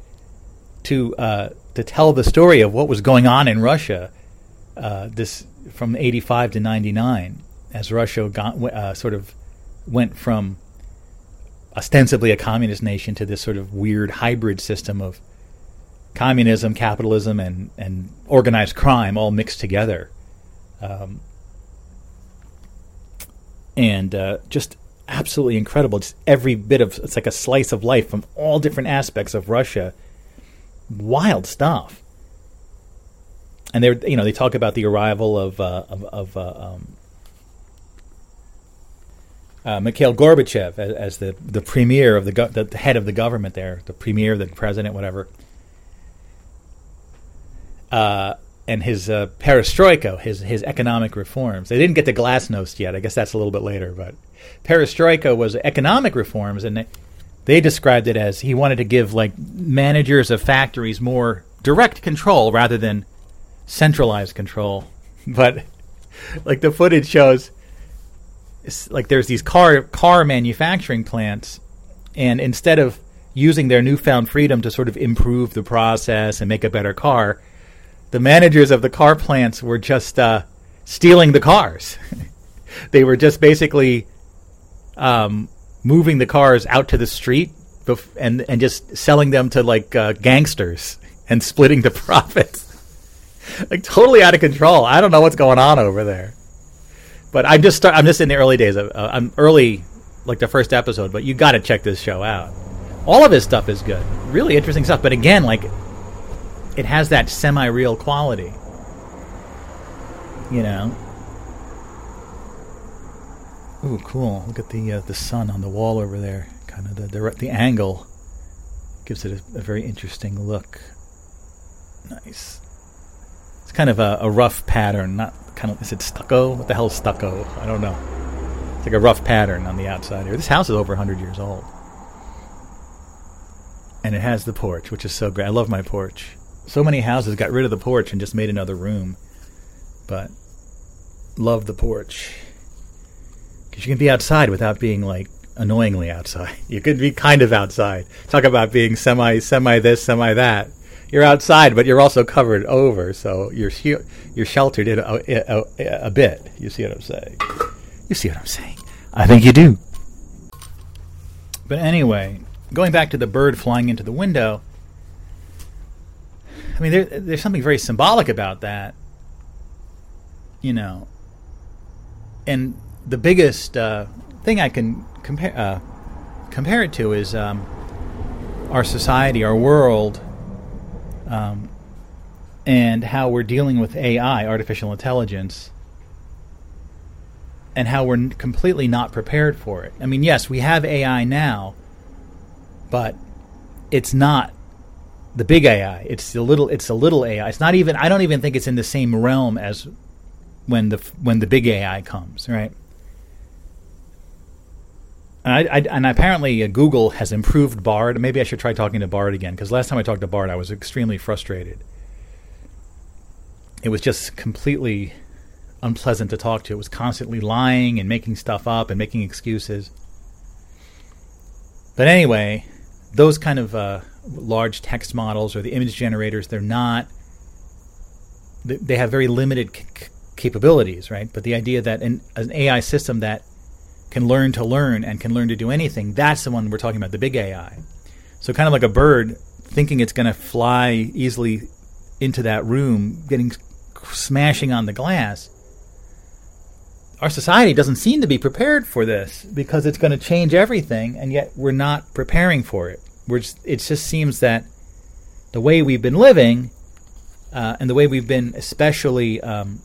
to uh, to tell the story of what was going on in Russia. Uh, this from 85 to 99, as Russia got, uh, sort of went from ostensibly a communist nation to this sort of weird hybrid system of communism, capitalism, and, and organized crime all mixed together. Um, and uh, just absolutely incredible. Just every bit of it's like a slice of life from all different aspects of Russia. Wild stuff. And they you know they talk about the arrival of uh, of, of uh, um, uh, Mikhail Gorbachev as, as, the the premier of the, go- the head of the government there, the premier, the president, whatever uh, and his uh, perestroika, his his economic reforms. They didn't get to glasnost yet. I guess that's a little bit later, but perestroika was economic reforms, and they, they described it as he wanted to give like managers of factories more direct control rather than centralized control. But like the footage shows, like there's these car car manufacturing plants, and instead of using their newfound freedom to sort of improve the process and make a better car, the managers of the car plants were just uh, stealing the cars. they were just basically um, moving the cars out to the street bef- and and just selling them to like uh, gangsters and splitting the profits. like totally out of control. I don't know what's going on over there. But I'm just start, I'm just in the early days of uh, I'm early like the first episode, but you got to check this show out. All of his stuff is good. Really interesting stuff, but again like it has that semi-real quality. You know. Ooh, cool! Look at the uh, the sun on the wall over there. Kind of the the, the angle gives it a, a, very interesting look. Nice. It's kind of a, a, rough pattern. Not kind of is it stucco? What the hell is stucco? I don't know. It's like a rough pattern on the outside here. This house is over hundred years old, and it has the porch, which is so great. I love my porch so many houses got rid of the porch and just made another room. But love the porch because you can be outside without being like annoyingly outside. You could be kind of outside. Talk about being semi semi this semi that. You're outside, but you're also covered over, so you're you're sheltered in a, a, a, a bit. You see what I'm saying? You see what I'm saying? I think you do. But anyway, going back to the bird flying into the window, I mean, there, there's something very symbolic about that, you know. And the biggest uh, thing I can compare uh, compare it to is um, our society, our world, um, and how we're dealing with AI, artificial intelligence, and how we're completely not prepared for it. I mean, yes, we have AI now, but it's not the big AI. It's a little. It's a little AI. It's not even. I don't even think it's in the same realm as when the when the big AI comes. Right. And I, I and apparently uh, Google has improved Bard. Maybe I should try talking to Bard again because last time I talked to Bard, I was extremely frustrated. It was just completely unpleasant to talk to. It was constantly lying and making stuff up and making excuses. But anyway, those kind of uh, large text models or the image generators, they're not. They have very limited c- capabilities, right? But the idea that an, an AI system that can learn to learn and can learn to do anything, that's the one we're talking about, the big AI. So, kind of like a bird thinking it's going to fly easily into that room, getting smashing on the glass. Our society doesn't seem to be prepared for this because it's going to change everything, and yet we're not preparing for it. It just seems that the way we've been living uh, and the way we've been, especially um,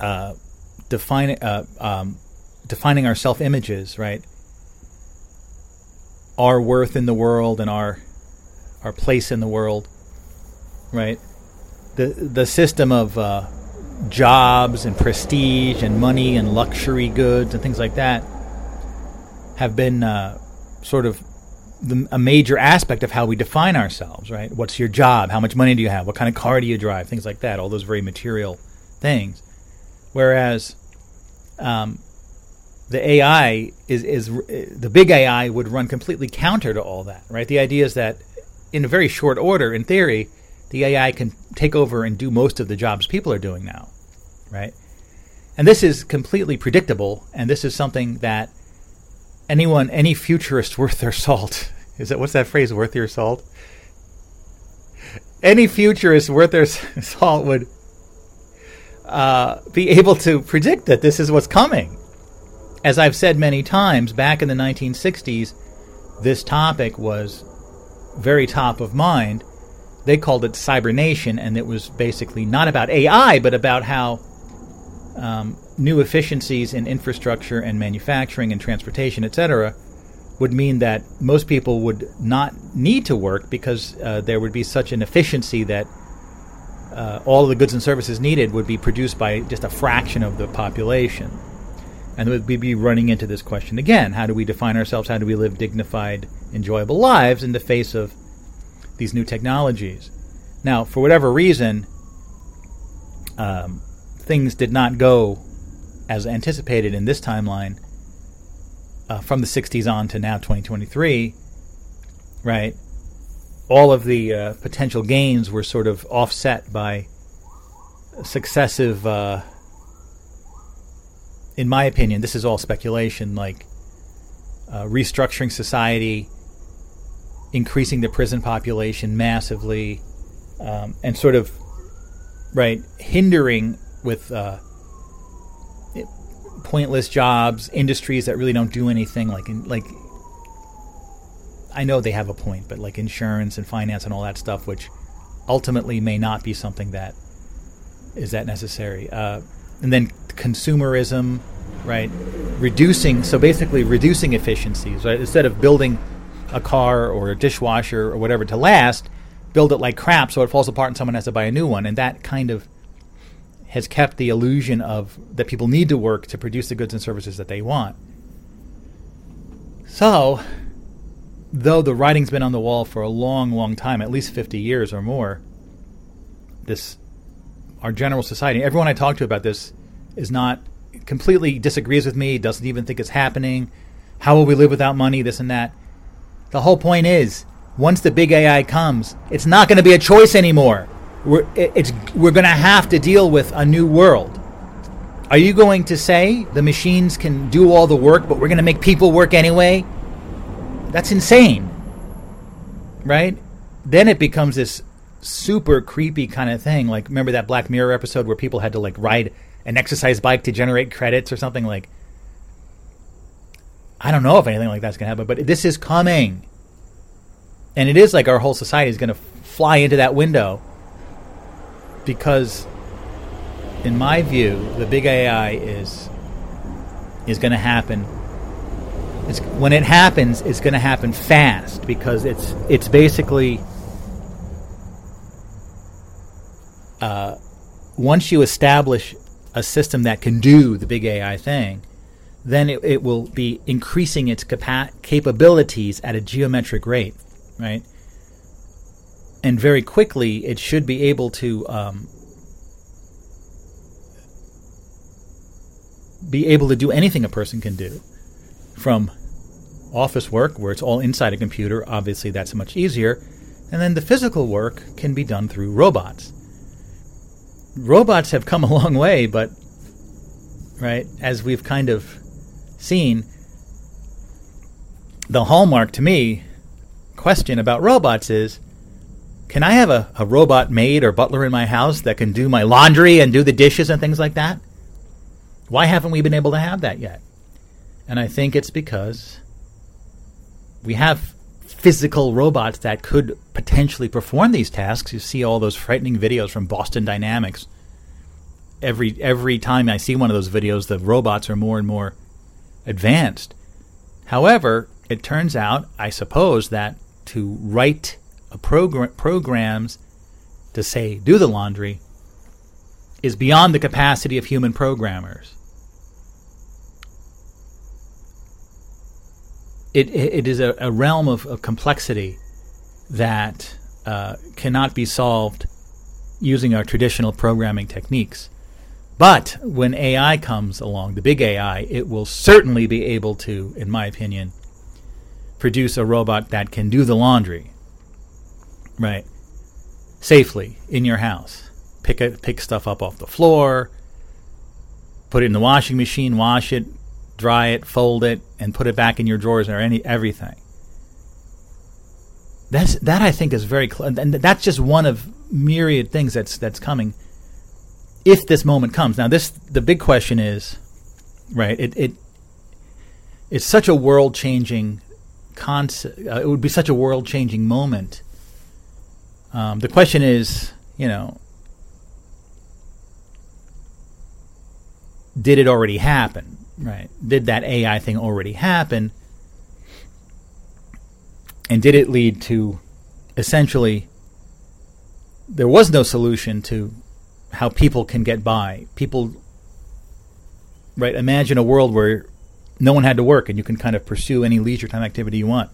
uh, defining uh, um, defining our self images, right? Our worth in the world and our our place in the world, right? The the system of uh, jobs and prestige and money and luxury goods and things like that have been uh, sort of the, a major aspect of how we define ourselves, right? What's your job? How much money do you have? What kind of car do you drive? Things like that. All those very material things. Whereas um, the AI is is the big AI would run completely counter to all that, right? The idea is that in a very short order, in theory, the AI can take over and do most of the jobs people are doing now, right? And this is completely predictable, and this is something that anyone, any futurist worth their salt, is that what's that phrase? Worth your salt. Any futurist worth their salt would uh, be able to predict that this is what's coming. As I've said many times, back in the 1960s, this topic was very top of mind. They called it Cybernation, and it was basically not about AI, but about how um, new efficiencies in infrastructure and manufacturing and transportation, etc., would mean that most people would not need to work because uh, there would be such an efficiency that uh, all of the goods and services needed would be produced by just a fraction of the population. And we'd be running into this question again how do we define ourselves? How do we live dignified, enjoyable lives in the face of these new technologies? Now, for whatever reason, um, things did not go as anticipated in this timeline uh, from the 60s on to now 2023, right? All of the uh, potential gains were sort of offset by successive, uh, in my opinion, this is all speculation, like uh, restructuring society, increasing the prison population massively, um, and sort of, right, hindering with uh, pointless jobs, industries that really don't do anything. Like in, like, I know they have a point, but like insurance and finance and all that stuff, which ultimately may not be something that is that necessary. Uh, and then consumerism, right? Reducing, so basically reducing efficiencies, right? Instead of building a car or a dishwasher or whatever to last, build it like crap so it falls apart and someone has to buy a new one. And that kind of has kept the illusion of that people need to work to produce the goods and services that they want. So, though the writing's been on the wall for a long, long time, at least 50 years or more, this our general society, everyone I talk to about this is not completely disagrees with me, doesn't even think it's happening. How will we live without money, this and that? The whole point is, once the big AI comes, it's not going to be a choice anymore we're, it's, we're going to have to deal with a new world. Are you going to say the machines can do all the work, but we're going to make people work anyway? That's insane. Right? Then it becomes this super creepy kind of thing. Like, remember that Black Mirror episode where people had to, like, ride an exercise bike to generate credits or something? Like, I don't know if anything like that's going to happen, but this is coming. And it is like our whole society is going to fly into that window because, in my view, the big AI is is going to happen. It's, when it happens, it's going to happen fast because it's it's basically uh, once you establish a system that can do the big AI thing, then it, it will be increasing its capa- capabilities at a geometric rate, right? And very quickly it should be able to um, be able to do anything a person can do. From office work where it's all inside a computer obviously that's much easier. And then the physical work can be done through robots. Robots have come a long way but right as we've kind of seen the hallmark to me question about robots is can I have a, a robot maid or butler in my house that can do my laundry and do the dishes and things like that? Why haven't we been able to have that yet? And I think it's because we have physical robots that could potentially perform these tasks. You see all those frightening videos from Boston Dynamics. Every every time I see one of those videos, the robots are more and more advanced. However, it turns out, I suppose, that to write progr- programs to say do the laundry is beyond the capacity of human programmers. It, it is a, a realm of, of, complexity that uh, cannot be solved using our traditional programming techniques. But when AI comes along, the big AI, it will certainly be able to, in my opinion, produce a robot that can do the laundry Right. Safely in your house. Pick it, pick stuff up off the floor, put it in the washing machine, wash it, dry it, fold it, and put it back in your drawers or any everything. That's that I think is very cl- and that's just one of myriad things that's that's coming. If this moment comes, now this the big question is, right? It it it's such a world changing concept. Uh, it would be such a world changing moment um, the question is, you know, did it already happen? Right? Did that AI thing already happen? And did it lead to essentially there was no solution to how people can get by. People, right? Imagine a world where no one had to work and you can kind of pursue any leisure time activity you want.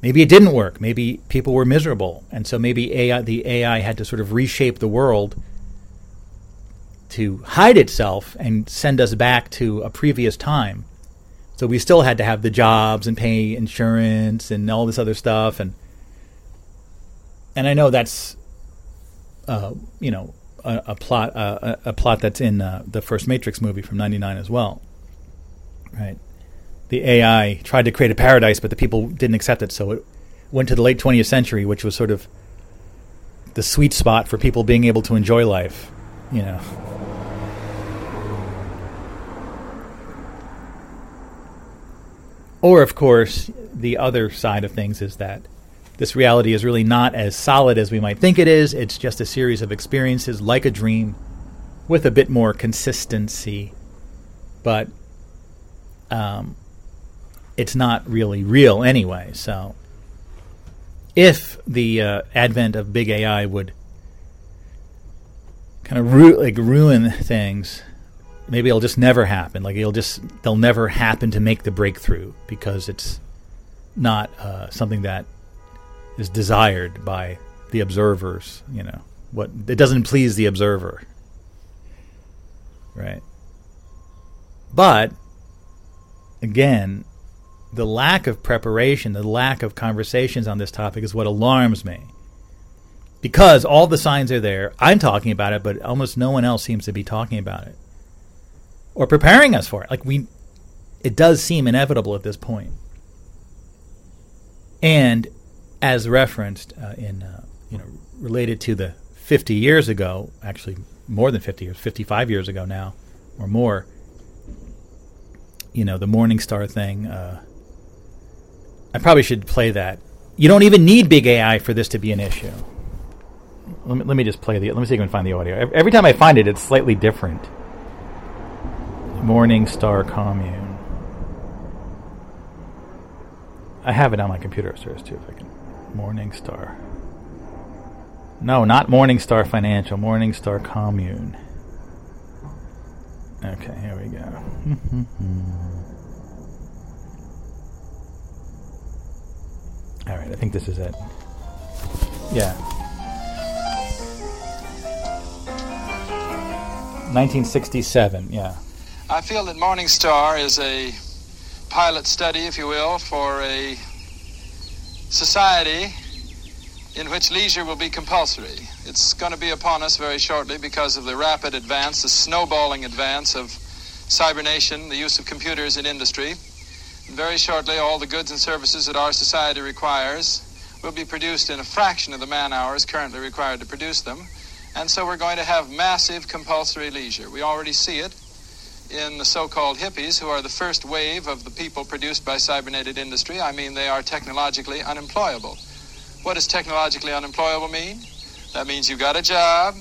Maybe it didn't work. Maybe people were miserable, and so maybe AI, the AI had to sort of reshape the world to hide itself and send us back to a previous time. So we still had to have the jobs and pay insurance and all this other stuff, and and I know that's, uh, you know, a, a plot uh, a, a, plot that's in uh, the first Matrix movie from '99 as well, right? The AI tried to create a paradise, but the people didn't accept it, so it went to the late 20th century, which was sort of the sweet spot for people being able to enjoy life, you know. Or, of course, the other side of things is that this reality is really not as solid as we might think it is. It's just a series of experiences like a dream with a bit more consistency. But um, it's not really real anyway. So if the uh, advent of big AI would kind of ru- like ruin things, maybe it'll just never happen. Like it'll just they'll never happen to make the breakthrough because it's not uh, something that is desired by the observers. You know, what it doesn't please the observer, right? But again, the lack of preparation, the lack of conversations on this topic is what alarms me. Because all the signs are there. I'm talking about it, but almost no one else seems to be talking about it or preparing us for it. Like we it does seem inevitable at this point. And as referenced uh, in, uh, you know, related to the 50 years ago, actually more than 50 years, 55 years ago now, or more, you know, the Morningstar thing. Uh, I probably should play that. You don't even need big AI for this to be an issue. Let me, let me just play the. Let me see if I can find the audio. Every time I find it, it's slightly different. Morningstar Commune. I have it on my computer upstairs too. If I can. Morningstar. No, not Morningstar Financial. Morningstar Commune. Okay, here we go. All right, I think this is it. Yeah. 1967, yeah. I feel that Morningstar is a pilot study, if you will, for a society in which leisure will be compulsory. It's going to be upon us very shortly because of the rapid advance, the snowballing advance of cybernation, the use of computers in industry. Very shortly, all the goods and services that our society requires will be produced in a fraction of the man hours currently required to produce them. And so we're going to have massive compulsory leisure. We already see it in the so-called hippies, who are the first wave of the people produced by cybernetic industry. I mean, they are technologically unemployable. What does technologically unemployable mean? That means you got a job,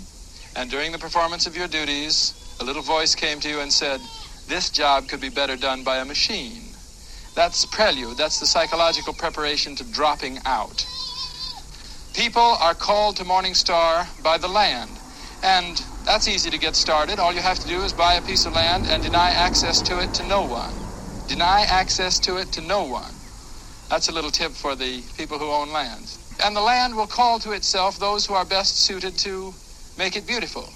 and during the performance of your duties, a little voice came to you and said, this job could be better done by a machine. That's prelude. That's the psychological preparation to dropping out. People are called to Morningstar by the land. And that's easy to get started. All you have to do is buy a piece of land and deny access to it to no one. Deny access to it to no one. That's a little tip for the people who own lands. And the land will call to itself those who are best suited to make it beautiful.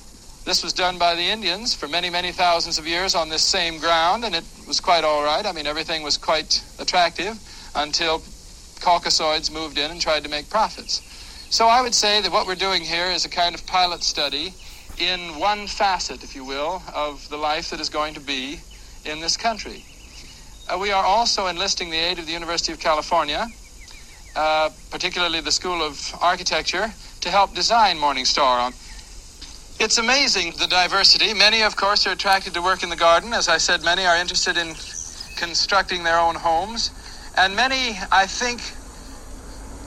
This was done by the Indians for many, many thousands of years on this same ground, and it was quite all right. I mean, everything was quite attractive until Caucasoids moved in and tried to make profits. So I would say that what we're doing here is a kind of pilot study in one facet, if you will, of the life that is going to be in this country. Uh, we are also enlisting the aid of the University of California, uh, particularly the School of Architecture, to help design Morningstar. It's amazing the diversity. Many, of course, are attracted to work in the garden. As I said, many are interested in constructing their own homes. And many, I think,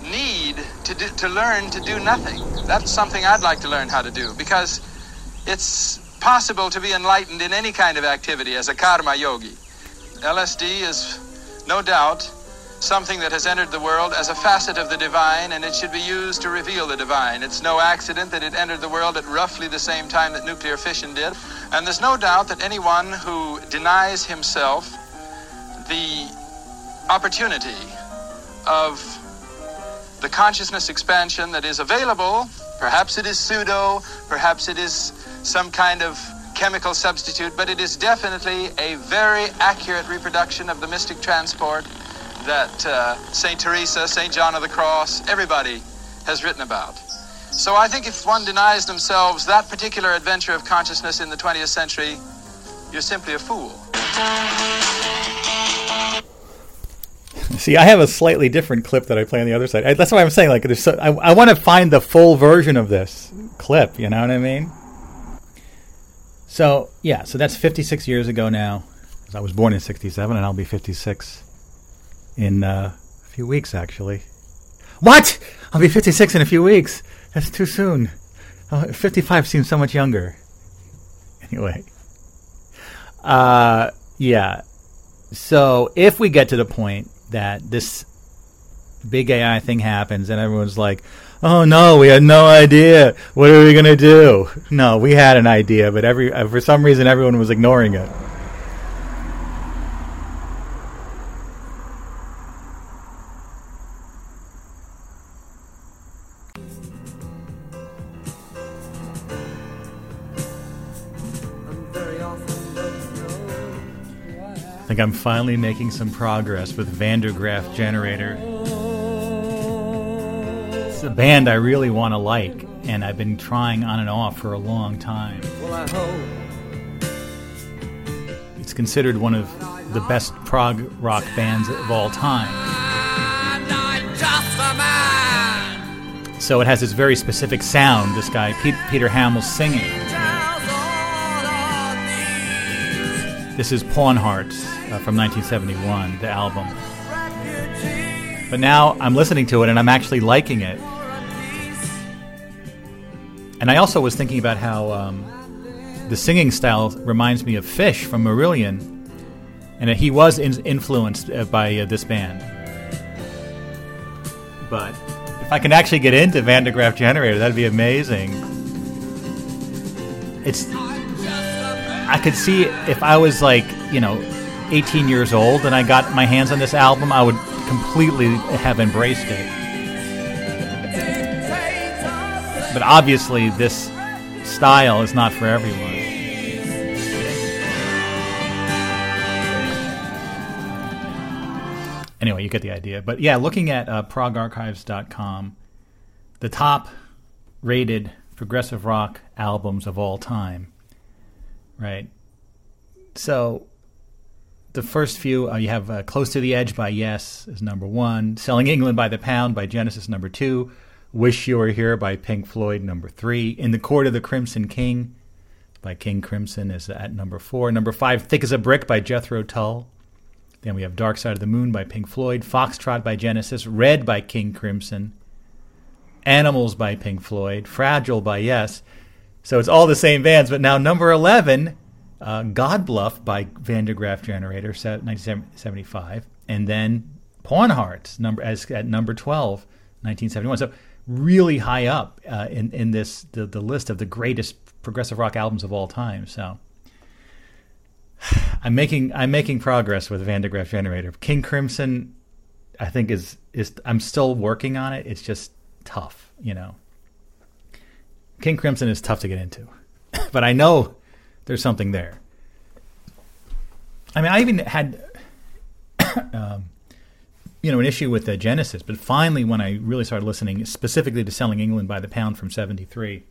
need to, do, to learn to do nothing. That's something I'd like to learn how to do because it's possible to be enlightened in any kind of activity as a karma yogi. LSD is no doubt something that has entered the world as a facet of the divine, and it should be used to reveal the divine. It's no accident that it entered the world at roughly the same time that nuclear fission did. And there's no doubt that anyone who denies himself the opportunity of the consciousness expansion that is available, perhaps it is pseudo, perhaps it is some kind of chemical substitute, but it is definitely a very accurate reproduction of the mystic transport that uh, St. Teresa, St. John of the Cross, everybody has written about. So I think if one denies themselves that particular adventure of consciousness in the 20th century, you're simply a fool. See, I have a slightly different clip that I play on the other side. I, that's why I'm saying, like, so, I, I want to find the full version of this clip. You know what I mean? So yeah, so that's 56 years ago now. I was born in 67, and I'll be 56 in uh, a few weeks, actually. What? I'll be 56 in a few weeks. That's too soon. Uh, 55 seems so much younger. Anyway. Uh, yeah. So if we get to the point that this big AI thing happens and everyone's like, oh no, we had no idea. What are we going to do? No, we had an idea, but every uh, for some reason everyone was ignoring it. Think I'm finally making some progress with Van der Graaf Generator. It's a band I really want to like, and I've been trying on and off for a long time. It's considered one of the best prog rock bands of all time. So it has this very specific sound, this guy, Pete, Peter Hammill's singing. This is Pawn Hearts uh, from 1971, the album. But now I'm listening to it and I'm actually liking it. And I also was thinking about how um, the singing style reminds me of Fish from Marillion, and he was in- influenced uh, by uh, this band. But if I can actually get into Van der Graaf Generator, that'd be amazing. It's I could see if I was like, you know, 18 years old and I got my hands on this album, I would completely have embraced it. But obviously, this style is not for everyone. Anyway, you get the idea. But yeah, looking at uh, progarchives.com, the top rated progressive rock albums of all time right? So the first few uh, you have uh, "Close to the Edge" by Yes is number one, "Selling England by the Pound" by Genesis number two, "Wish You Were Here" by Pink Floyd number three, "In the Court of the Crimson King" by King Crimson is at number four. Number five, "Thick as a Brick" by Jethro Tull. Then we have "Dark Side of the Moon" by Pink Floyd, "Foxtrot" by Genesis, "Red" by King Crimson, "Animals" by Pink Floyd, "Fragile" by Yes. So it's all the same bands, but now number 11, uh, God Bluff by Van der Graaf Generator, 1975, and then Pawn Hearts number, as, at number 12, 1971. So really high up uh, in, in this the, the list of the greatest progressive rock albums of all time. So I'm making I'm making progress with Van der Graaf Generator. King Crimson, I think is is I'm still working on it. It's just tough, you know. King Crimson is tough to get into, but I know there's something there. I mean, I even had, um, you know, an issue with the Genesis, but finally, when I really started listening specifically to "Selling England by the Pound" from '73,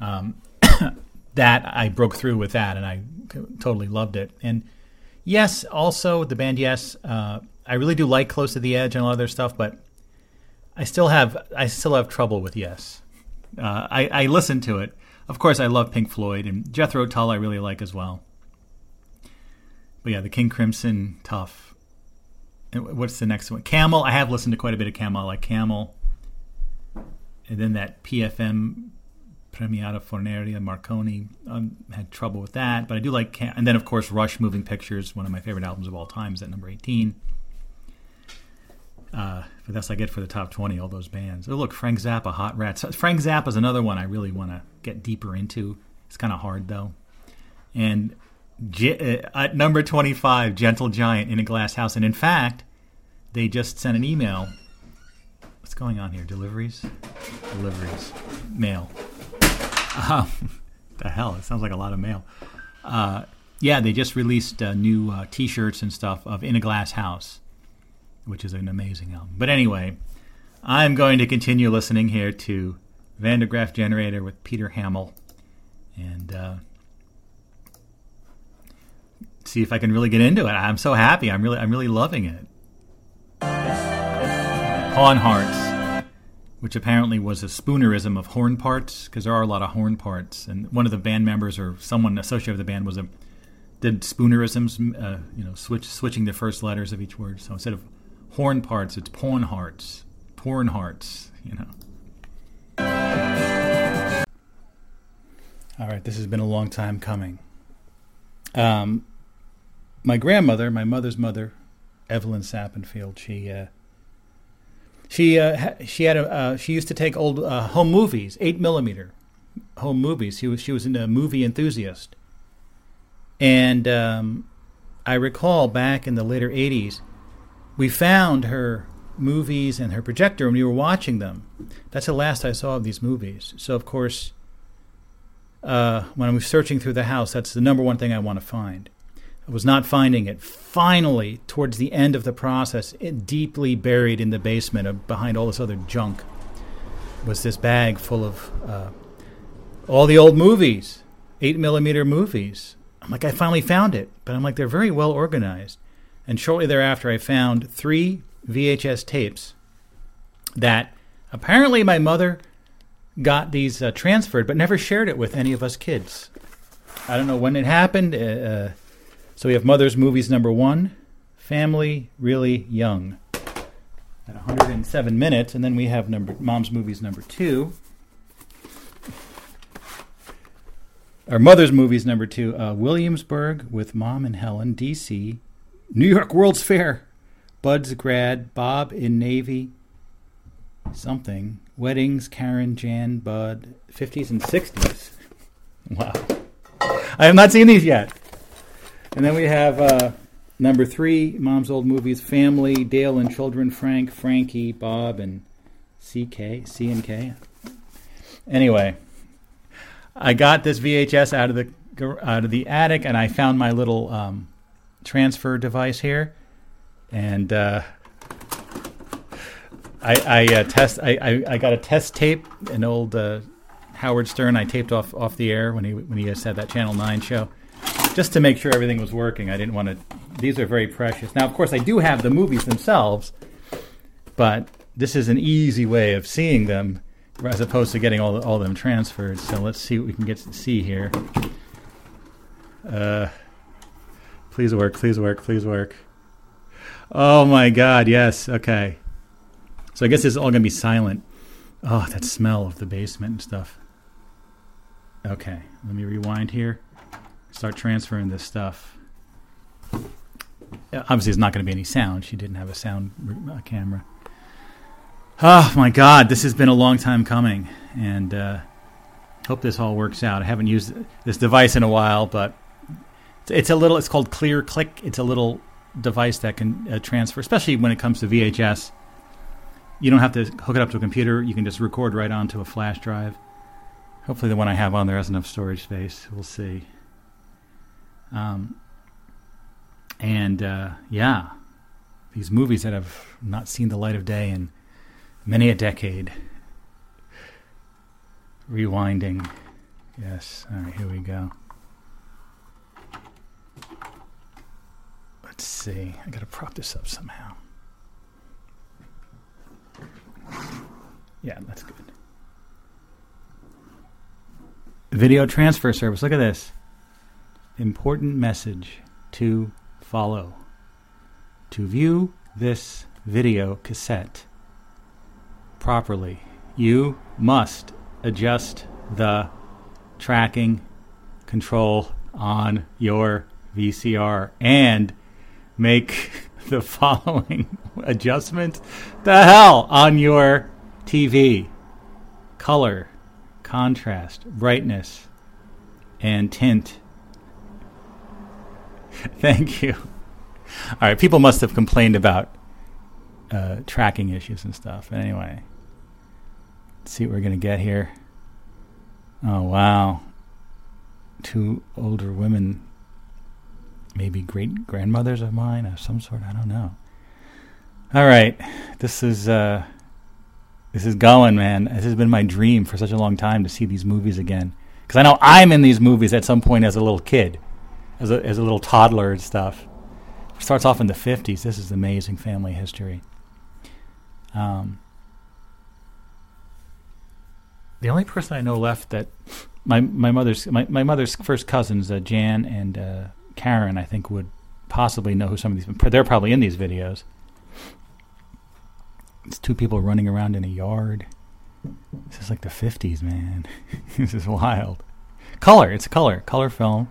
um, that I broke through with that, and I totally loved it. And yes, also the band, yes, uh, I really do like "Close to the Edge" and a lot of their stuff, but I still have I still have trouble with "Yes." Uh, I, I listen to it. Of course, I love Pink Floyd and Jethro Tull. I really like as well. But yeah, the King Crimson, tough. And what's the next one? Camel. I have listened to quite a bit of Camel. I like Camel. And then that PFM Premiata Forneria Marconi. Um, had trouble with that, but I do like. Cam- and then of course Rush Moving Pictures, one of my favorite albums of all time, is at number eighteen. Uh, but that's I get for the top 20, all those bands. Oh, look, Frank Zappa, Hot Rats. Frank Zappa is another one I really want to get deeper into. It's kind of hard, though. And uh, at number 25, Gentle Giant in a Glass House. And in fact, they just sent an email. What's going on here? Deliveries? Deliveries. Mail. Um, the hell? It sounds like a lot of mail. Uh, yeah, they just released uh, new uh, t shirts and stuff of In a Glass House which is an amazing album. But anyway, I'm going to continue listening here to Van der Graaf Generator with Peter Hammill and uh, see if I can really get into it. I'm so happy. I'm really, I'm really loving it. Pawn Hearts, which apparently was a spoonerism of horn parts, because there are a lot of horn parts. And one of the band members or someone associated with the band was a did spoonerisms, uh, you know, switch switching the first letters of each word. So instead of horn parts, it's porn hearts. Porn hearts, you know. All right, this has been a long time coming. Um, my grandmother, my mother's mother, Evelyn Sappenfield, she uh, she uh, she had a uh, she used to take old uh, home movies, eight millimeter home movies. She was she was a movie enthusiast, and um, I recall back in the later '80s, we found her movies and her projector and we were watching them. That's the last I saw of these movies. So, of course, uh, when I was searching through the house, that's the number one thing I want to find. I was not finding it. Finally, towards the end of the process, deeply buried in the basement of, behind all this other junk, was this bag full of uh, all the old movies, eight millimeter movies. I'm like, I finally found it, but I'm like, they're very well organized. And shortly thereafter, I found three VHS tapes that apparently my mother got these uh, transferred, but never shared it with any of us kids. I don't know when it happened. Uh, uh so we have Mother's Movies number one, Family Really Young, at 107 minutes, and then we have number Mom's Movies number two. Our Mother's Movies number two, uh, Williamsburg with Mom and Helen, D.C., New York World's Fair. Bud's grad, Bob in Navy, something. Weddings, Karen, Jan, Bud, 50s and 60s. Wow. I have not seen these yet. And then we have uh, number three, Mom's Old Movies, Family, Dale and Children, Frank, Frankie, Bob, and CK, C and K. Anyway, I got this VHS out of the out of the attic, and I found my little um, transfer device here, and uh, I, I uh, test. I, I, I, got a test tape, an old uh, Howard Stern. I taped off off the air when he when he had that Channel Nine show, just to make sure everything was working. I didn't want to. These are very precious. Now, of course, I do have the movies themselves, but this is an easy way of seeing them as opposed to getting all all them transferred. So let's see what we can get to see here. Uh, Please work, please work, please work. Oh my god, yes, okay. So I guess it's all going to be silent. Oh, that smell of the basement and stuff. Okay, let me rewind here. Start transferring this stuff. Obviously, there's not going to be any sound. She didn't have a sound camera. Oh my God, this has been a long time coming, and uh, hope this all works out. I haven't used this device in a while, but it's a little. It's called Clear Click. It's a little device that can uh, transfer, especially when it comes to VHS. You don't have to hook it up to a computer. You can just record right onto a flash drive. Hopefully, the one I have on there has enough storage space. We'll see. Um, and uh, yeah, these movies that have not seen the light of day in many a decade. Rewinding. Yes. All right, here we go. Let's see. I gotta prop this up somehow. Yeah, that's good. Video transfer service. Look at this. Important message to follow. To view this video cassette properly, you must adjust the tracking control on your VCR and make the following adjustment. The hell on your TV. Color, contrast, brightness, and tint. Thank you. All right, people must have complained about uh, tracking issues and stuff. Anyway, let's see what we're going to get here. Oh, wow. Two older women, maybe great grandmothers of mine of some sort. I don't know. All right, this is uh, this is going, man. This has been my dream for such a long time to see these movies again. Because I know I'm in these movies at some point as a little kid, as a as a little toddler and stuff. It starts off in the '50s. This is amazing family history. Um, the only person I know left that my my mother's my, my mother's first cousins, uh, Jan and uh, Karen, I think would possibly know who some of these. They're probably in these videos. It's two people running around in a yard. This is like the fifties, man. this is wild. Color, it's a color, color film.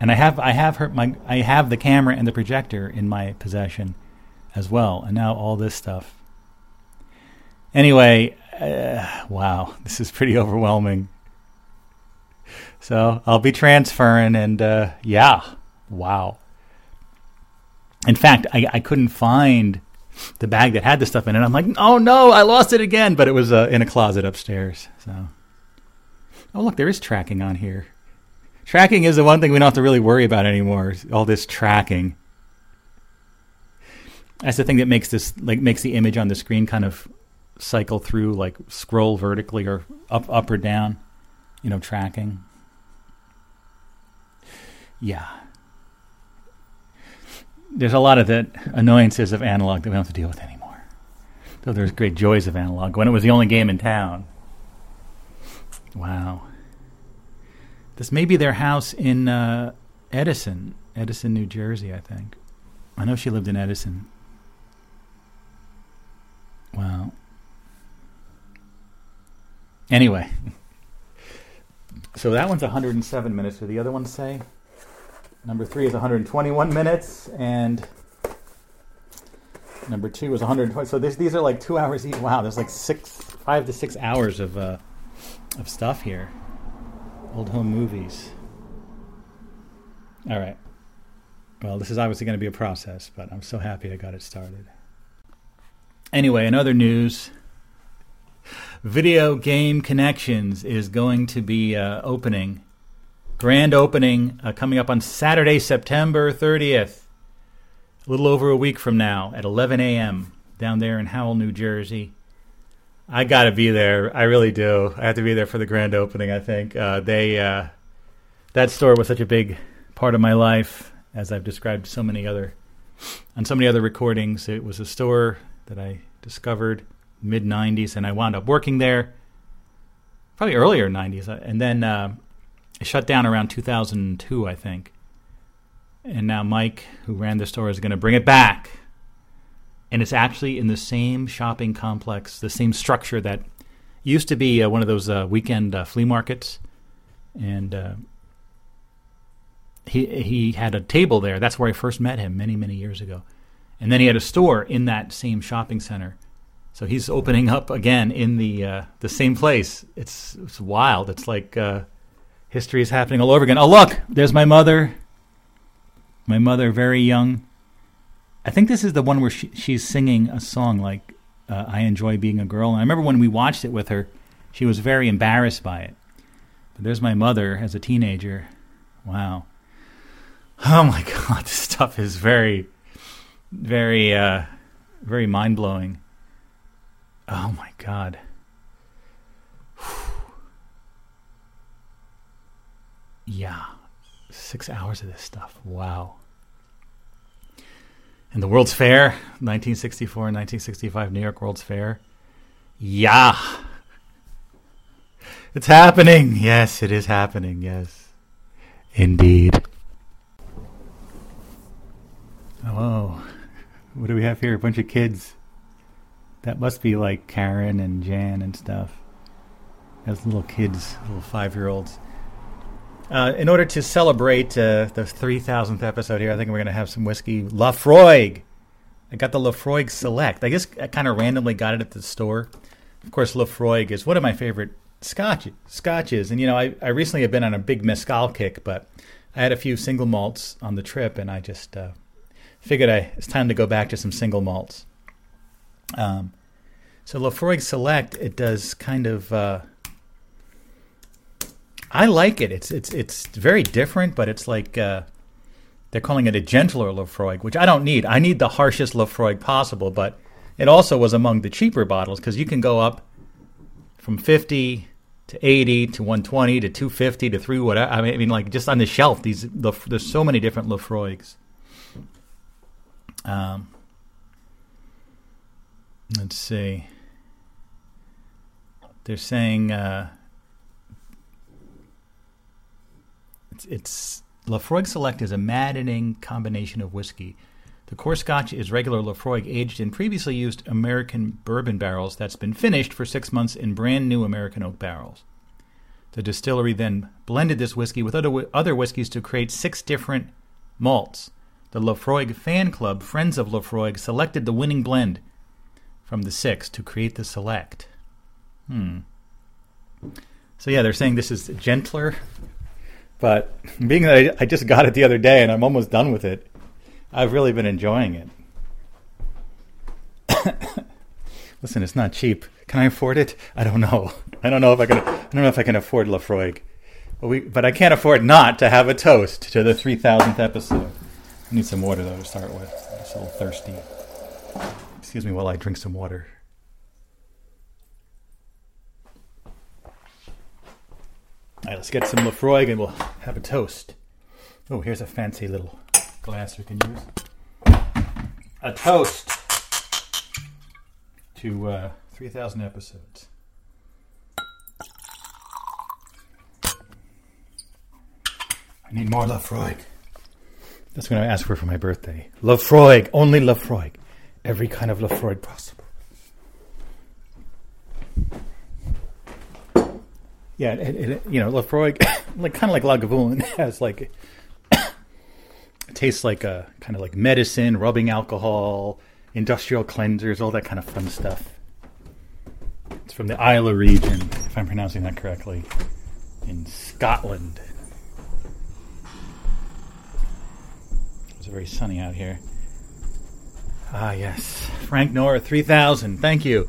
And I have I have her my I have the camera and the projector in my possession as well. And now all this stuff. Anyway, uh, wow, this is pretty overwhelming. So I'll be transferring, and uh, yeah, wow. In fact, I, I couldn't find the bag that had the stuff in it. I'm like, oh no, I lost it again. But it was uh, in a closet upstairs. So, oh look, there is tracking on here. Tracking is the one thing we don't have to really worry about anymore. All this tracking. That's the thing that makes this like makes the image on the screen kind of cycle through, like scroll vertically or up, up or down. You know, tracking. Yeah. There's a lot of the annoyances of analog that we don't have to deal with anymore. Though there's great joys of analog when it was the only game in town. Wow. This may be their house in uh, Edison, Edison, New Jersey, I think. I know she lived in Edison. Wow. Anyway, so that one's 107 minutes. Do the other ones say? Number three is 121 minutes, and number two is 120. So this, these are like two hours each. Wow, there's like six, five to six hours of uh, of stuff here. Old home movies. All right. Well, this is obviously going to be a process, but I'm so happy I got it started. Anyway, in other news, Video Game Connections is going to be uh, opening, grand opening, uh, coming up on Saturday, September 30th, a little over a week from now at 11 a.m. down there in Howell, New Jersey. I got to be there. I really do. I have to be there for the grand opening. I think uh, they uh, that store was such a big part of my life, as I've described so many other on so many other recordings. It was a store that I discovered mid 90s, and I wound up working there probably earlier 90s. Uh, and then uh, shut down around 2002, I think. And now Mike, who ran the store, is going to bring it back. And it's actually in the same shopping complex, the same structure that used to be uh, one of those uh, weekend uh, flea markets. And uh, he he had a table there. That's where I first met him many many years ago. And then he had a store in that same shopping center so he's opening up again in the uh, the same place. It's it's wild. It's like uh, history is happening all over again. Oh look, there's my mother. My mother, very young. I think this is the one where she, she's singing a song like uh, "I Enjoy Being a Girl." And I remember when we watched it with her, she was very embarrassed by it. But there's my mother as a teenager. Wow. Oh my God, this stuff is very, very, uh, very mind blowing. Oh my God. Yeah. Six hours of this stuff. Wow. And the World's Fair, 1964 and 1965 New York World's Fair. Yeah. It's happening. Yes, it is happening. Yes. Indeed. Hello. what do we have here? A bunch of kids. That must be like Karen and Jan and stuff. As little kids, little five year olds. Uh, in order to celebrate uh, the 3000th episode here, I think we're going to have some whiskey Laphroaig I got the Laphroaig Select. I guess I kind of randomly got it at the store. Of course, Laphroaig is one of my favorite scotch scotches, and you know, I, I recently have been on a big mezcal kick, but I had a few single malts on the trip, and I just uh, figured I, it's time to go back to some single malts. Um, so Laphroaig Select, it does kind of. I like it. It's it's it's very different, but it's like uh, they're calling it a gentler Laphroaig, which I don't need. I need the harshest Laphroaig possible, but it also was among the cheaper bottles because you can go up from 50 to 80 to 120 to 250 to 3 whatever. I mean, I mean like just on the shelf, these there's so many different Laphroaigs. Um, let's see. They're saying uh, it's, it's Laphroaig Select is a maddening combination of whiskey. The core scotch is regular Laphroaig aged in previously used American bourbon barrels that's been finished for six months in brand new American oak barrels. The distillery then blended this whiskey with other, other whiskeys to create six different malts. The Laphroaig Fan Club, Friends of Laphroaig, selected the winning blend from the six to create the select. Hmm. So yeah, they're saying this is gentler, but being that I, I just got it the other day and I'm almost done with it, I've really been enjoying it. Listen, it's not cheap. Can I afford it? I don't know. I don't know if I can. I don't know if I can afford Laphroaig, but we. But I can't afford not to have a toast to the three thousandth episode. I need some water though to start with. I'm little thirsty. Excuse me while I drink some water. All right, let's get some Laphroaig and we'll have a toast. Oh, here's a fancy little glass we can use. A toast to uh, 3,000 episodes. I need more Laphroaig. That's what I ask for for my birthday. Laphroaig, only Laphroaig. Every kind of Laphroaig possible. Yeah, it, it, you know, Laphroaig, like kind of like Lagavulin, has like it tastes like a kind of like medicine, rubbing alcohol, industrial cleansers, all that kind of fun stuff. It's from the Islay region, if I'm pronouncing that correctly, in Scotland. It's very sunny out here. Ah, yes. Frank Nora, 3000. Thank you.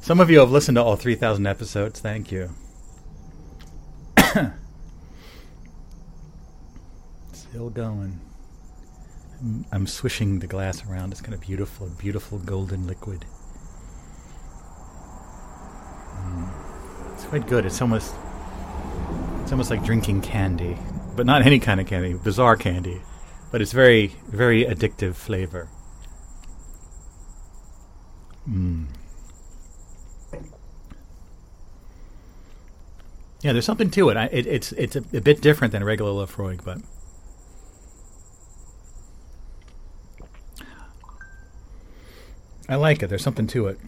Some of you have listened to all 3000 episodes. Thank you. Still going. I'm, swishing the glass around. It's kind of beautiful, beautiful golden liquid. Mm. It's quite good. It's almost, it's almost like drinking candy, but not any kind of candy. Bizarre candy, but it's very, very addictive flavor. Mm. Yeah, there's something to it. I, it it's it's a, a, bit different than regular Laphroaig, but I like it. There's something to it.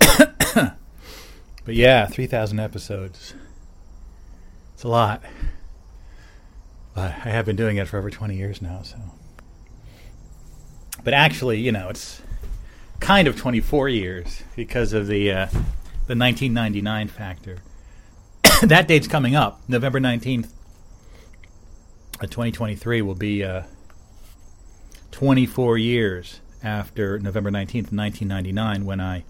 but yeah, 3,000 episodes. It's a lot. But I have been doing it for over 20 years now, so. But actually, you know, it's kind of 24 years because of the uh, the 1999 factor. that date's coming up. November 19th, uh, 2023 will be uh, 24 years after November 19th, 1999, when I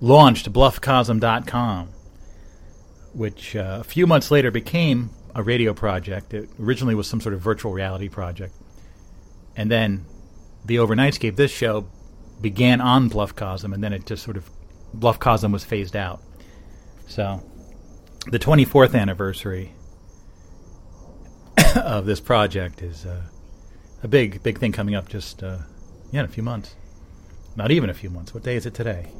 launched bluffcosm.com, which uh, a few months later became a radio project. It originally was some sort of virtual reality project. And then the Overnightscape, this show, began on Bluffcosm, and then it just sort of Bluffcosm was phased out. So, the 24th anniversary of this project is uh, a big, big thing coming up. Just uh, yeah, in a few months. Not even a few months. What day is it today?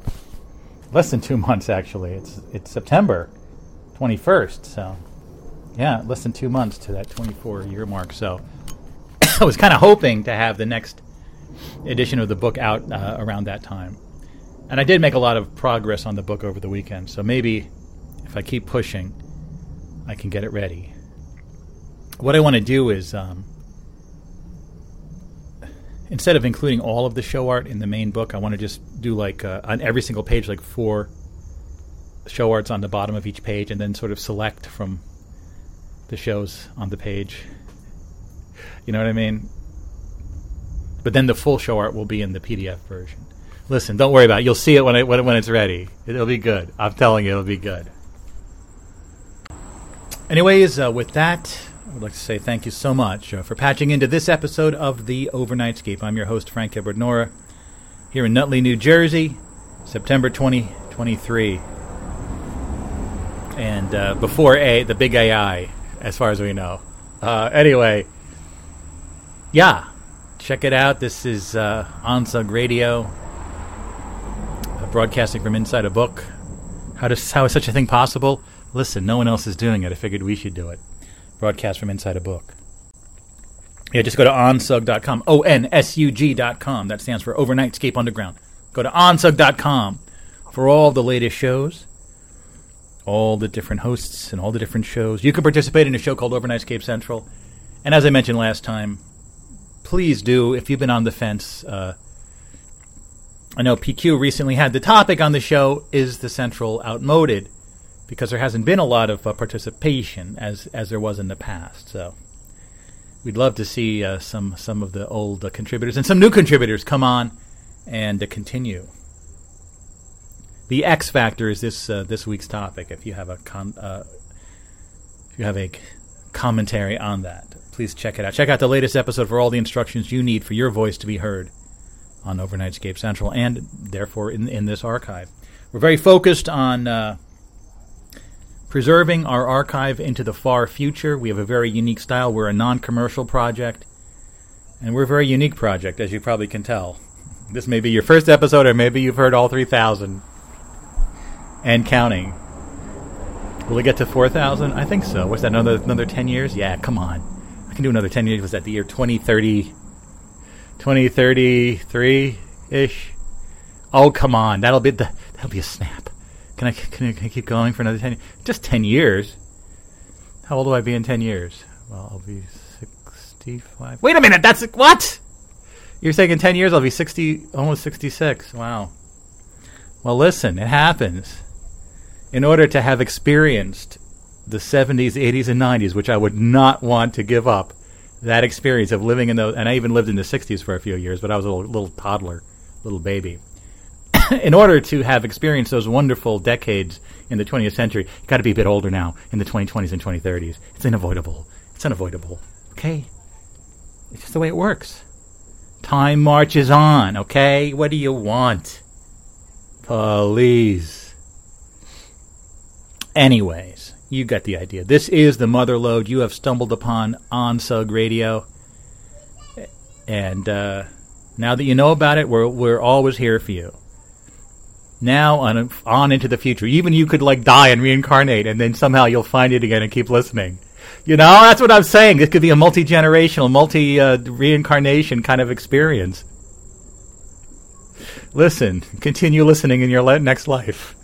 Less than two months, actually. It's it's September 21st. So, yeah, less than two months to that 24 year mark. So, I was kind of hoping to have the next edition of the book out uh, around that time. And I did make a lot of progress on the book over the weekend, so maybe if I keep pushing, I can get it ready. What I want to do is um, instead of including all of the show art in the main book, I want to just do like uh, on every single page, like four show arts on the bottom of each page, and then sort of select from the shows on the page. You know what I mean? But then the full show art will be in the PDF version. Listen, don't worry about it. You'll see it when it when, when it's ready. It'll be good. I'm telling you, it'll be good. Anyways, uh, with that, I would like to say thank you so much uh, for patching into this episode of the Overnightscape. I'm your host, Frank Edward Nora, here in Nutley, New Jersey, September 2023. And uh, before A, the big AI, as far as we know. Uh, anyway, yeah, check it out. This is uh, Onsug Radio, broadcasting from inside a book. How does how is such a thing possible? Listen, no one else is doing it. I figured we should do it. Broadcast from inside a book. Yeah, just go to onsug.com. O N S U G.com. That stands for Overnightscape Underground. Go to onsug.com for all the latest shows, all the different hosts, and all the different shows. You can participate in a show called Overnightscape Central. And as I mentioned last time, please do, if you've been on the fence, uh, I know PQ recently had the topic on the show Is the Central outmoded? Because there hasn't been a lot of uh, participation as, as there was in the past. So we'd love to see uh, some, some of the old uh, contributors and some new contributors come on and uh, continue. The X Factor is this uh, this week's topic. If you have a uh, if you have a commentary on that, please check it out. Check out the latest episode for all the instructions you need for your voice to be heard on Overnightscape Central and therefore in, in this archive. We're very focused on uh, preserving our archive into the far future. We have a very unique style. We're a non commercial project, and we're a very unique project, as you probably can tell. This may be your first episode, or maybe you've heard all 3,000 and counting. Will it get to 4,000? I think so. What's that, another, another 10 years? Yeah, come on. I can do another 10 years. Was that the year 2030? 2033 ish. Oh come on, that'll be the that'll be a snap. Can I can I, can I keep going for another ten? Years? Just ten years. How old will I be in ten years? Well, I'll be sixty-five. Wait a minute, that's what? You're saying in ten years I'll be sixty, almost sixty-six. Wow. Well, listen, it happens. In order to have experienced the 70s, 80s, and 90s, which I would not want to give up, that experience of living in those, and I even lived in the 60s for a few years, but I was a little, little toddler, little baby. in order to have experienced those wonderful decades in the 20th century, you got to be a bit older now in the 2020s and 2030s. It's unavoidable. It's unavoidable. Okay? It's just the way it works. Time marches on, okay? What do you want? Please. Anyways, you got the idea. This is the mother lode you have stumbled upon Onsug Radio. And uh, now that you know about it, we're, we're always here for you. Now on, on into the future. Even you could like die and reincarnate, and then somehow you'll find it again and keep listening. You know, that's what I'm saying. This could be a multi generational, multi uh, reincarnation kind of experience. Listen, continue listening in your le- next life.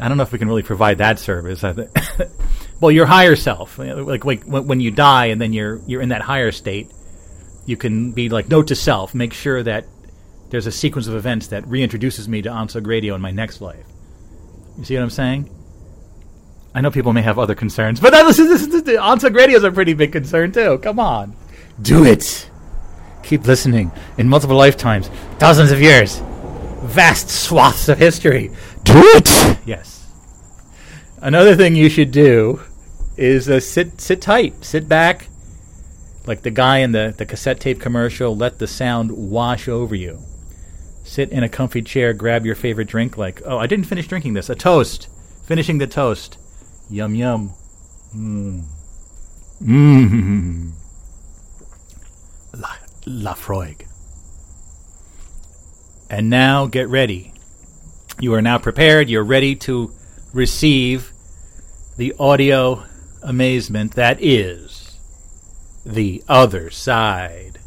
I don't know if we can really provide that service. well, your higher self, like, like when you die and then you're you're in that higher state, you can be like note to self, make sure that there's a sequence of events that reintroduces me to Onsug Radio in my next life. You see what I'm saying? I know people may have other concerns, but this is, this is, this, Onsug Radio is a pretty big concern too. Come on, do it. Keep listening in multiple lifetimes, dozens of years, vast swaths of history. Do it. Yes. Another thing you should do is uh, sit sit tight, sit back, like the guy in the, the cassette tape commercial. Let the sound wash over you. Sit in a comfy chair, grab your favorite drink, like oh, I didn't finish drinking this. A toast. Finishing the toast. Yum yum. Mmm. Mmm. La, Laphroaig. And now get ready. You are now prepared. You're ready to receive the audio amazement that is the other side.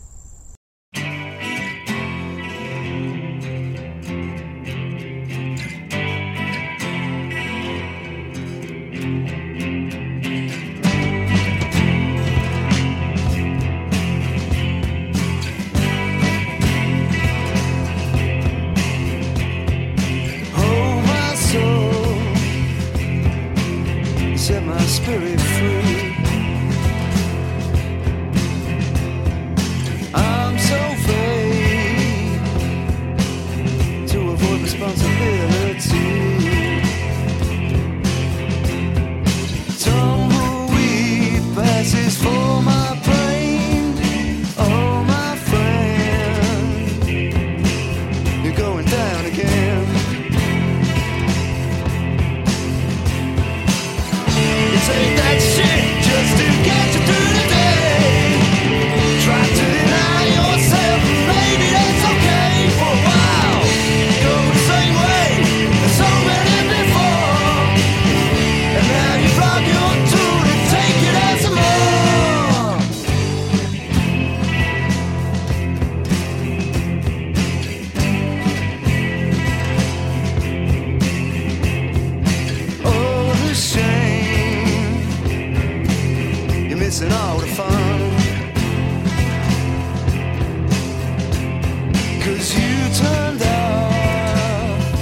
Cause you turned off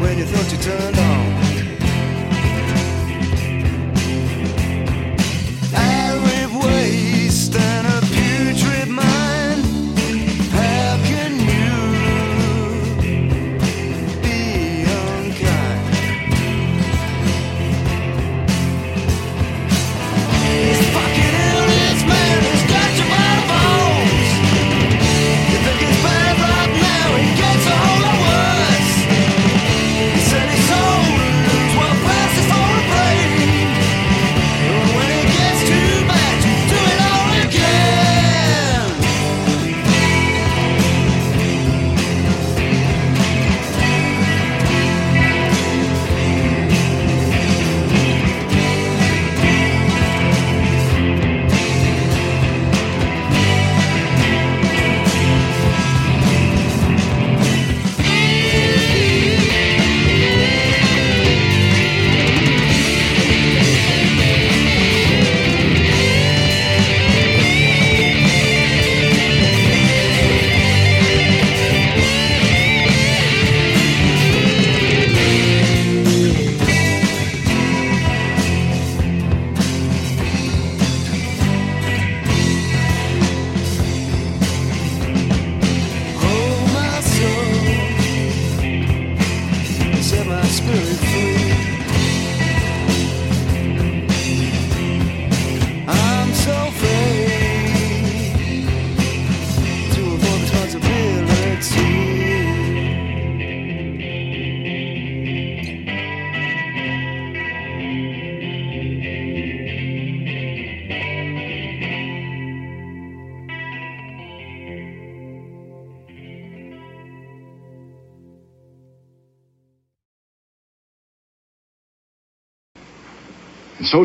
when you thought you turned on.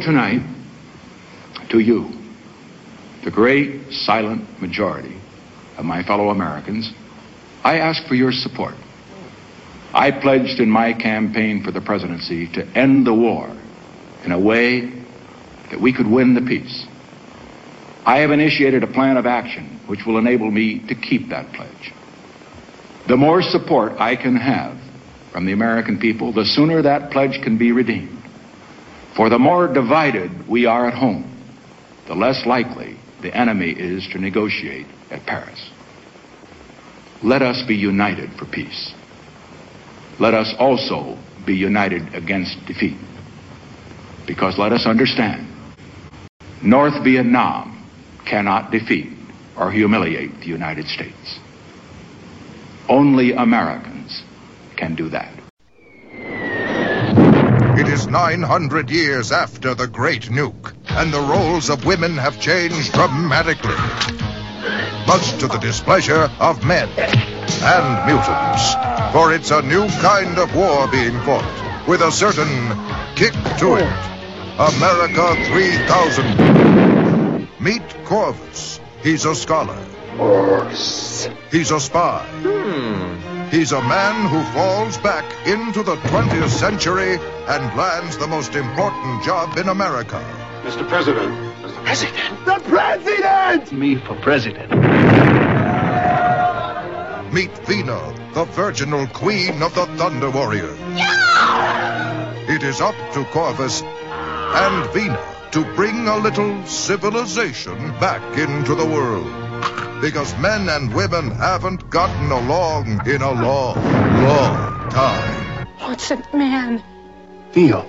Tonight, to you, the great silent majority of my fellow Americans, I ask for your support. I pledged in my campaign for the presidency to end the war in a way that we could win the peace. I have initiated a plan of action which will enable me to keep that pledge. The more support I can have from the American people, the sooner that pledge can be redeemed. For the more divided we are at home, the less likely the enemy is to negotiate at Paris. Let us be united for peace. Let us also be united against defeat. Because let us understand, North Vietnam cannot defeat or humiliate the United States. Only Americans can do that. Is 900 years after the Great Nuke, and the roles of women have changed dramatically. Much to the displeasure of men and mutants. For it's a new kind of war being fought, with a certain kick to it. America 3000. Meet Korvis. He's a scholar. He's a spy. Hmm. He's a man who falls back into the 20th century and lands the most important job in America. Mr. President. Mr. President? The president! Me for president. Meet Vena, the virginal queen of the Thunder Warrior. It is up to Korvis and Vena to bring a little civilization back into the world. Because men and women haven't gotten along in a long, long time. What's it, man? Theo.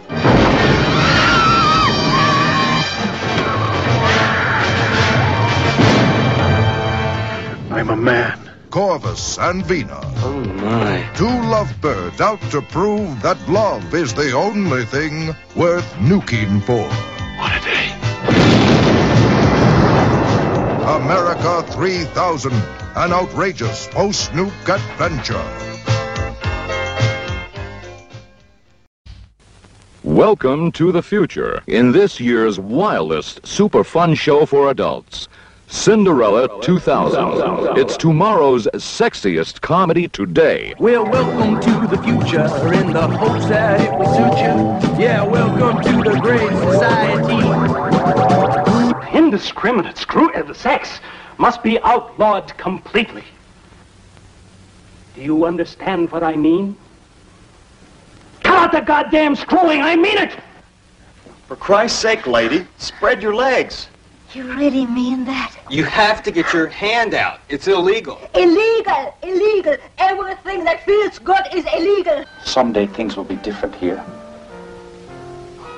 I'm a man. Korvis and Vena, Oh, my. two lovebirds out to prove that love is the only thing worth nuking for. America 3000, an outrageous post-nuke adventure. Welcome to the future in this year's wildest super fun show for adults. Cinderella 2000. It's tomorrow's sexiest comedy today. Well, welcome to the future in the hopes that it will suit you. Yeah, welcome to the great society. Indiscriminate screw the sex must be outlawed completely. Do you understand what I mean? Cut out the goddamn screwing! I mean it! For Christ's sake, lady, spread your legs. You really mean that? You have to get your hand out. It's illegal. Illegal! Illegal! Everything that feels good is illegal! Someday things will be different here.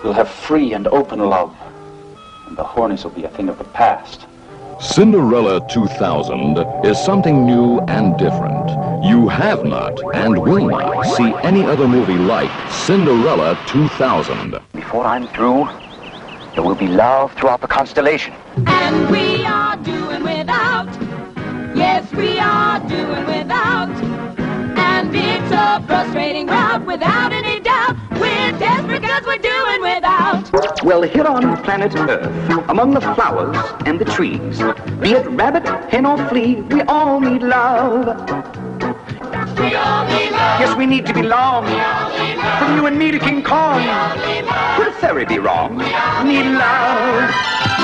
We'll have free and open love. And the hornies will be a thing of the past. Cinderella 2000 is something new and different. You have not and will not see any other movie like Cinderella 2000. Before I'm through, there will be love throughout the constellation. And we are doing without. Yes, we are doing without. And it's a frustrating route without any doubt. We're desperate because we're doing Well, here on planet Earth, among the flowers and the trees, be it rabbit, hen, or flea, we all need love. We all need love. Yes, we need to belong. From you and me to King Kong. Could a fairy be wrong? Need love.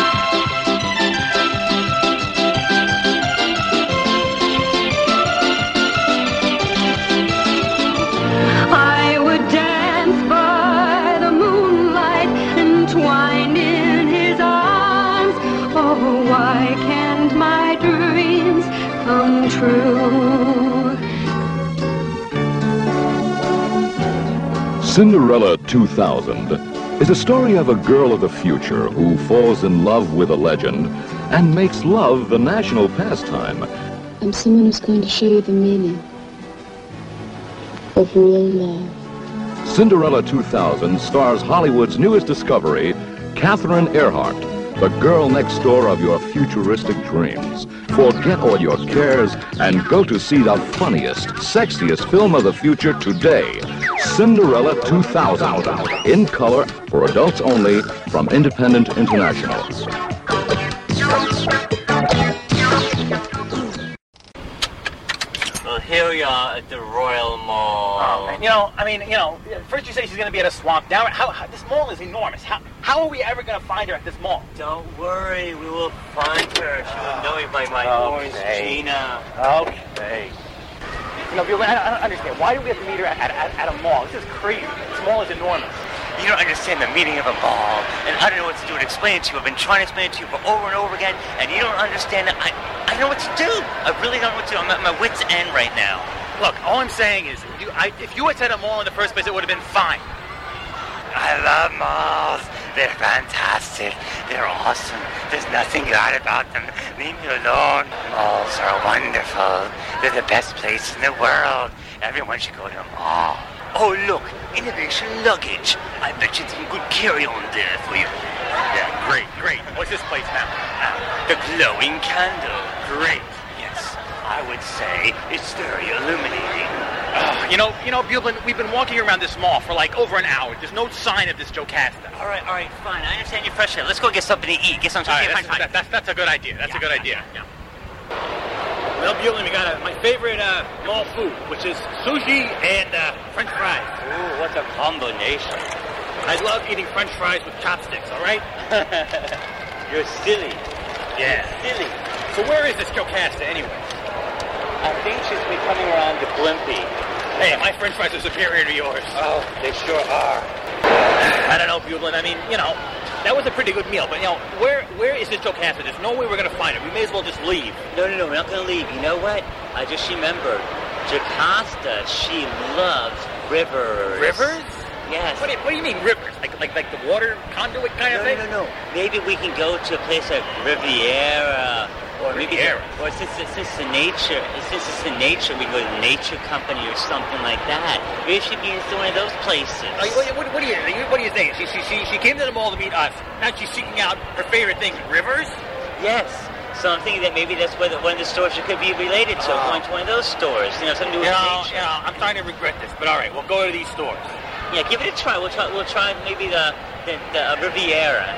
Cinderella 2000 is a story of a girl of the future who falls in love with a legend and makes love the national pastime. I'm someone who's going to show you the meaning of real love. Cinderella 2000 stars Hollywood's newest discovery, Catherine Erhardt, the girl next door of your futuristic dreams. Forget all your cares and go to see the funniest, sexiest film of the future today. Cinderella 2000, in color, for adults only, from Independent International. Well, here we are at the Royal Mall. Oh, man. You know, I mean, you know, first you say she's going to be at a swamp. Now, how, how, this mall is enormous. How, how are we ever going to find her at this mall? Don't worry, we will find her. She will know me by my Okay. Gina. Okay. You know, I don't understand. Why do we have to meet her at, at, at a mall? This is crazy. This mall is enormous. You don't understand the meaning of a ball, and I don't know what to do to explain it to you. I've been trying to explain it to you for over and over again, and you don't understand it. I, I don't know what to do. I really don't know what to do. I'm at my wit's end right now. Look, all I'm saying is, you, I, if you had said a mall in the first place, it would have been fine. I love malls. They're fantastic. They're awesome. There's nothing bad about them. Leave me alone. Malls are wonderful. They're the best place in the world. Everyone should go to a mall. Oh, look, innovation luggage. I bet you some good carry-on there for you. Yeah, great, great. What's this place now? The glowing candle. Great. Yes, I would say it's very illuminating. Uh, you know, you know, Beublin, we've been walking around this mall for like over an hour. There's no sign of this Jocasta. All right, all right, fine. I understand you're frustrated. Let's go get something to eat. Get something to right, eat. that's, that, that's, that's a good idea. That's a good idea. Well, Beublin, we got a, my favorite uh, mall food, which is sushi and uh, French fries. Ooh, what a combination. I love eating French fries with chopsticks. All right? You're silly. Yeah. Silly. So where is this Jocasta anyway? I think she's been coming around the Blimpie. Hey, my French fries are superior to yours. Oh, they sure are. I don't know, Beublin. I mean, you know, that was a pretty good meal, but you know, where where is this Jocasta? There's no way we're gonna find it. We may as well just leave. No, no, no, we're not going to leave. You know what? I just remembered. Jocasta, she loves rivers. Rivers? Yes. What do, you, what do you mean rivers? Like like like the water conduit kind No, of thing? no, no, no. Maybe we can go to a place like Riviera. Or maybe Riviera. or since it's, since the nature, since it's the nature, we go to Nature Company or something like that. Maybe she be in one of those places. Like, what, what, do you what do you think? She, she she she came to the mall to meet us. Now she's seeking out her favorite thing, rivers. Yes. So I'm thinking that maybe that's where the, one of the stores she could be related to, Oh. going to one of those stores. You know, something to do You with know, nature. you know, I'm starting to regret this, but all right, we'll go to these stores. Yeah, give it a try. We'll try. We'll try maybe the the, the uh, Riviera.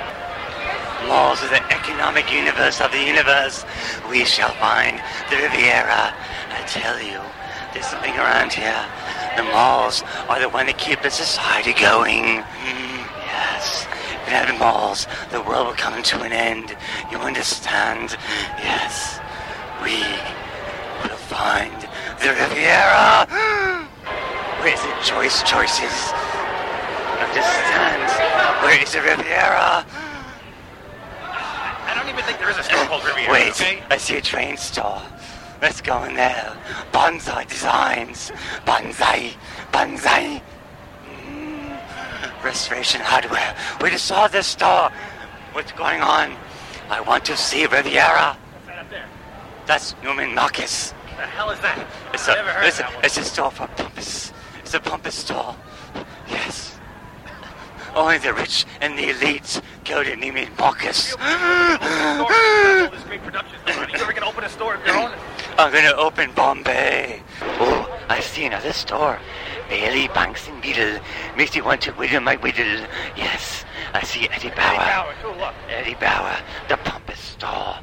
Malls is the economic universe of the universe. We shall find the Riviera. I tell you, there's something around here. The malls are the one that keep the society going. Mm, yes. Without the malls, the world will come to an end. You understand? Yes. We will find The Riviera! Where is it, choice choices? Understand? Where is the Riviera? I don't even think there is a store called Riviera. Wait, okay? I see a train store. Let's go in there. Bonsai designs. Bonsai. Bonsai. Mm. Restoration hardware. We just saw this store. What's going on? I want to see Riviera. What's that up there? That's Neiman Marcus. What the hell is that? It's I've a, never heard it's, of a, it's a store for pumpers. It's a pumper store. Yes. Only the rich and the elites go to Neiman Marcus. all this great production stuff. Are gonna open a store of your own? I'm gonna open Bombay. Oh, I see another store. Bailey Banks and Biddle makes you want to whittle my whittle. Yes, I see Eddie Bauer. Power, too, look. Eddie Bauer, the pompous store.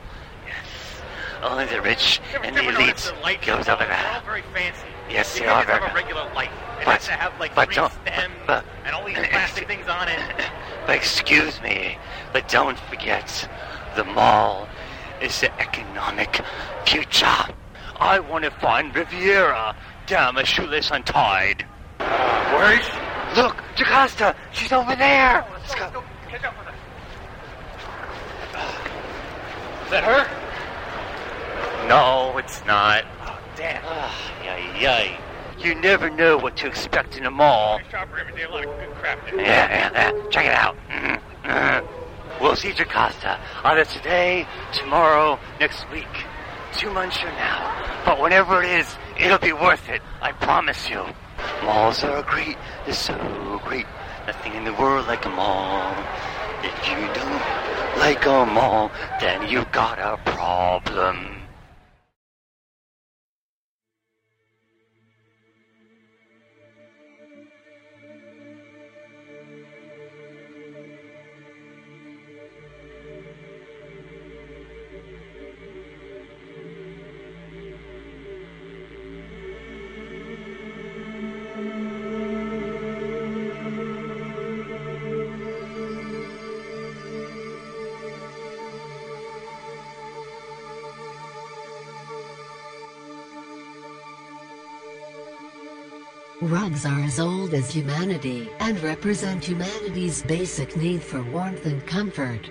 Yes, only the rich and the elites uh, the goes over all very fancy. Yes, you they are have very- regular light. It But- has to have like but three don't- stems but- and all these plastic things on it. But excuse me, but don't forget, the mall is the economic future. I want to find Riviera. Damn, a shoelace untied. Where is she? Look, Jocasta, she's over there. Let's go. Catch up with her. Is that her? No, it's not. Oh, damn. Ah, yay, yay. You never know what to expect in a mall. I shop for every day. A lot of good crap there. Yeah, yeah, yeah. Check it out. Mhm, mhm. We'll see Jocasta either today, tomorrow, next week, two months from now. But whenever it is, it'll be worth it. I promise you. Malls are great. They're so great. Nothing in the world like a mall. If you don't like a mall, then you've got a problem. Rugs are as old as humanity and represent humanity's basic need for warmth and comfort.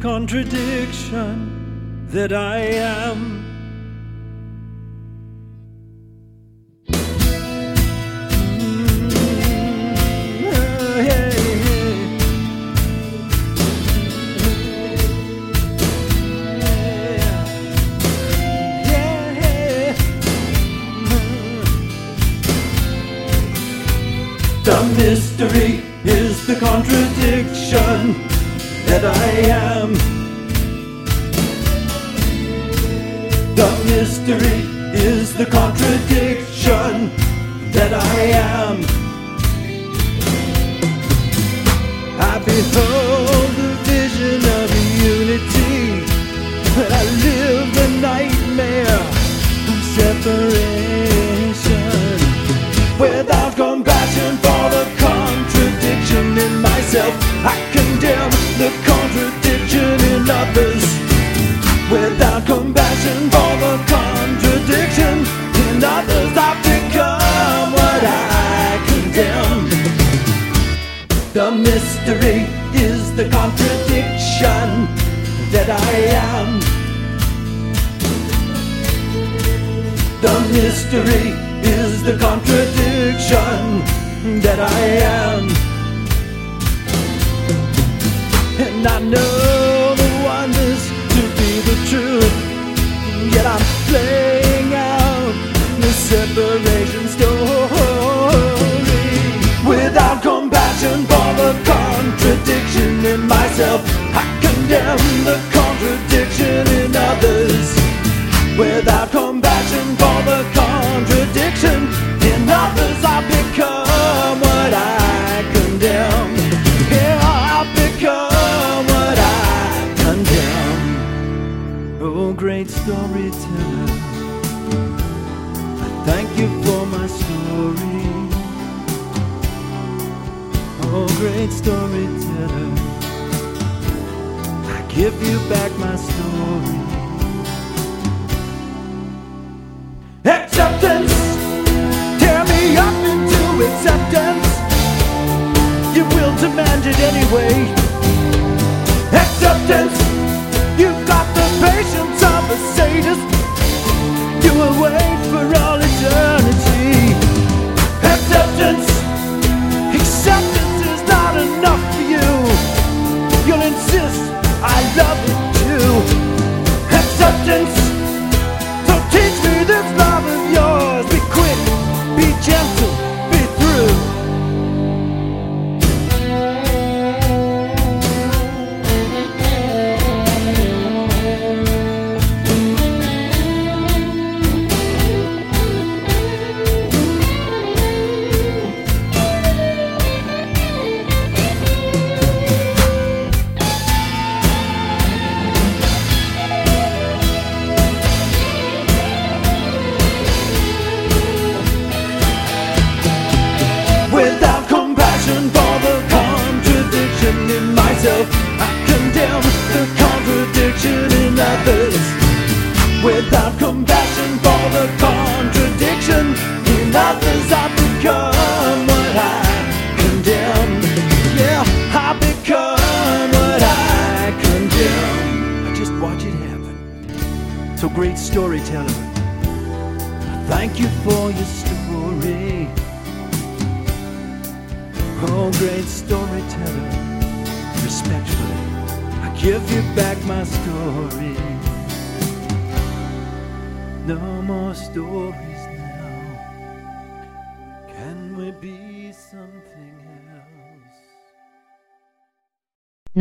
Contradiction that I am.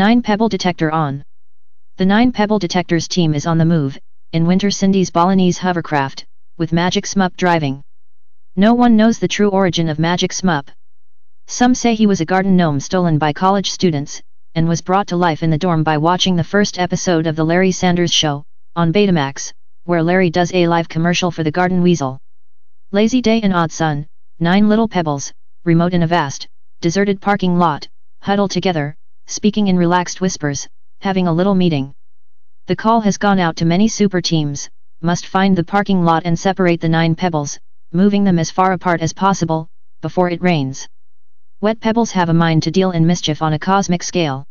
9 Pebble Detector on. The 9 Pebble Detectors team is on the move, in Winter Cindy's Balinese hovercraft, with Magic Smup driving. No one knows the true origin of Magic Smup. Some say he was a garden gnome stolen by college students, and was brought to life in the dorm by watching the first episode of The Larry Sanders Show, on Betamax, where Larry does a live commercial for the garden weasel. Lazy day and odd sun, nine little pebbles, remote in a vast, deserted parking lot, huddle together, speaking in relaxed whispers, having a little meeting. The call has gone out to many super teams, must find the parking lot and separate the nine pebbles, moving them as far apart as possible, before it rains. Wet pebbles have a mind to deal in mischief on a cosmic scale.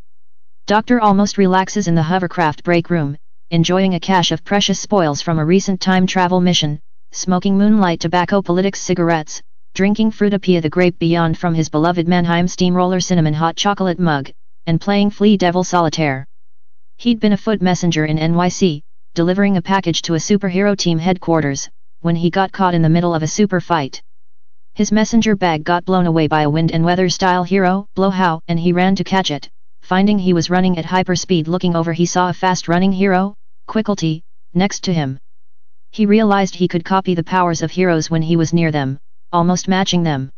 Doctor almost relaxes in the hovercraft break room, enjoying a cache of precious spoils from a recent time travel mission, smoking moonlight tobacco politics cigarettes, drinking Frutopia the grape beyond from his beloved Mannheim steamroller cinnamon hot chocolate mug, and playing Flea Devil Solitaire. He'd been a foot messenger in NYC, delivering a package to a superhero team headquarters, when he got caught in the middle of a super fight. His messenger bag got blown away by a wind and weather style hero, Blowhow, and he ran to catch it. Finding he was running at hyperspeed looking over he saw a fast running hero, Quicklety, next to him. He realized he could copy the powers of heroes when he was near them, almost matching them.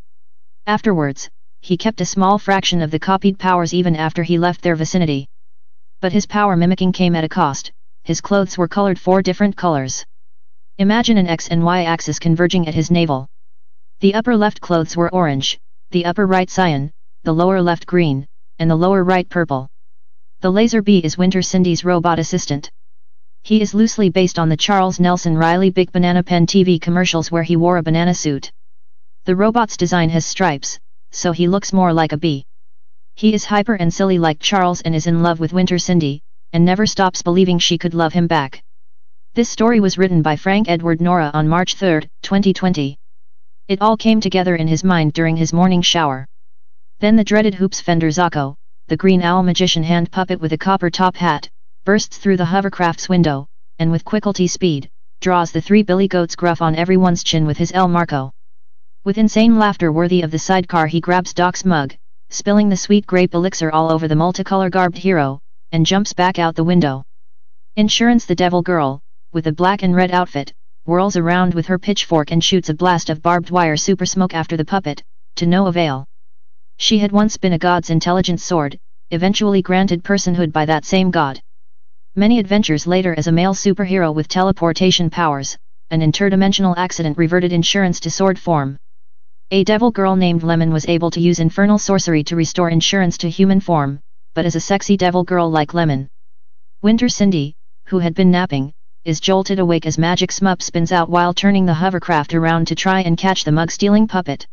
Afterwards, he kept a small fraction of the copied powers even after he left their vicinity. But his power mimicking came at a cost, his clothes were colored four different colors. Imagine an X and Y axis converging at his navel. The upper left clothes were orange, the upper right cyan, the lower left green, and the lower right purple. The Laser Bee is Winter Cindy's robot assistant. He is loosely based on the Charles Nelson Reilly Bic Banana Pen TV commercials where he wore a banana suit. The robot's design has stripes, so he looks more like a bee. He is hyper and silly like Charles and is in love with Winter Cindy, and never stops believing she could love him back. This story was written by Frank Edward Nora on March 3, 2020. It all came together in his mind during his morning shower. Then the dreaded Hoops Fender Zako, the green owl magician hand puppet with a copper top hat, bursts through the hovercraft's window, and with quicklety speed, draws the three billy goats gruff on everyone's chin with his El Marko. With insane laughter worthy of the sidecar he grabs Doc's mug, spilling the sweet grape elixir all over the multicolor garbed hero, and jumps back out the window. Insurance the devil girl, with a black and red outfit, whirls around with her pitchfork and shoots a blast of barbed wire super smoke after the puppet, to no avail. She had once been a god's intelligent sword, eventually granted personhood by that same god. Many adventures later as a male superhero with teleportation powers, an interdimensional accident reverted insurance to sword form. A devil girl named Lemon was able to use infernal sorcery to restore insurance to human form, but as a sexy devil girl like Lemon. Winter Cindy, who had been napping, is jolted awake as magic smup spins out while turning the hovercraft around to try and catch the mug-stealing puppet.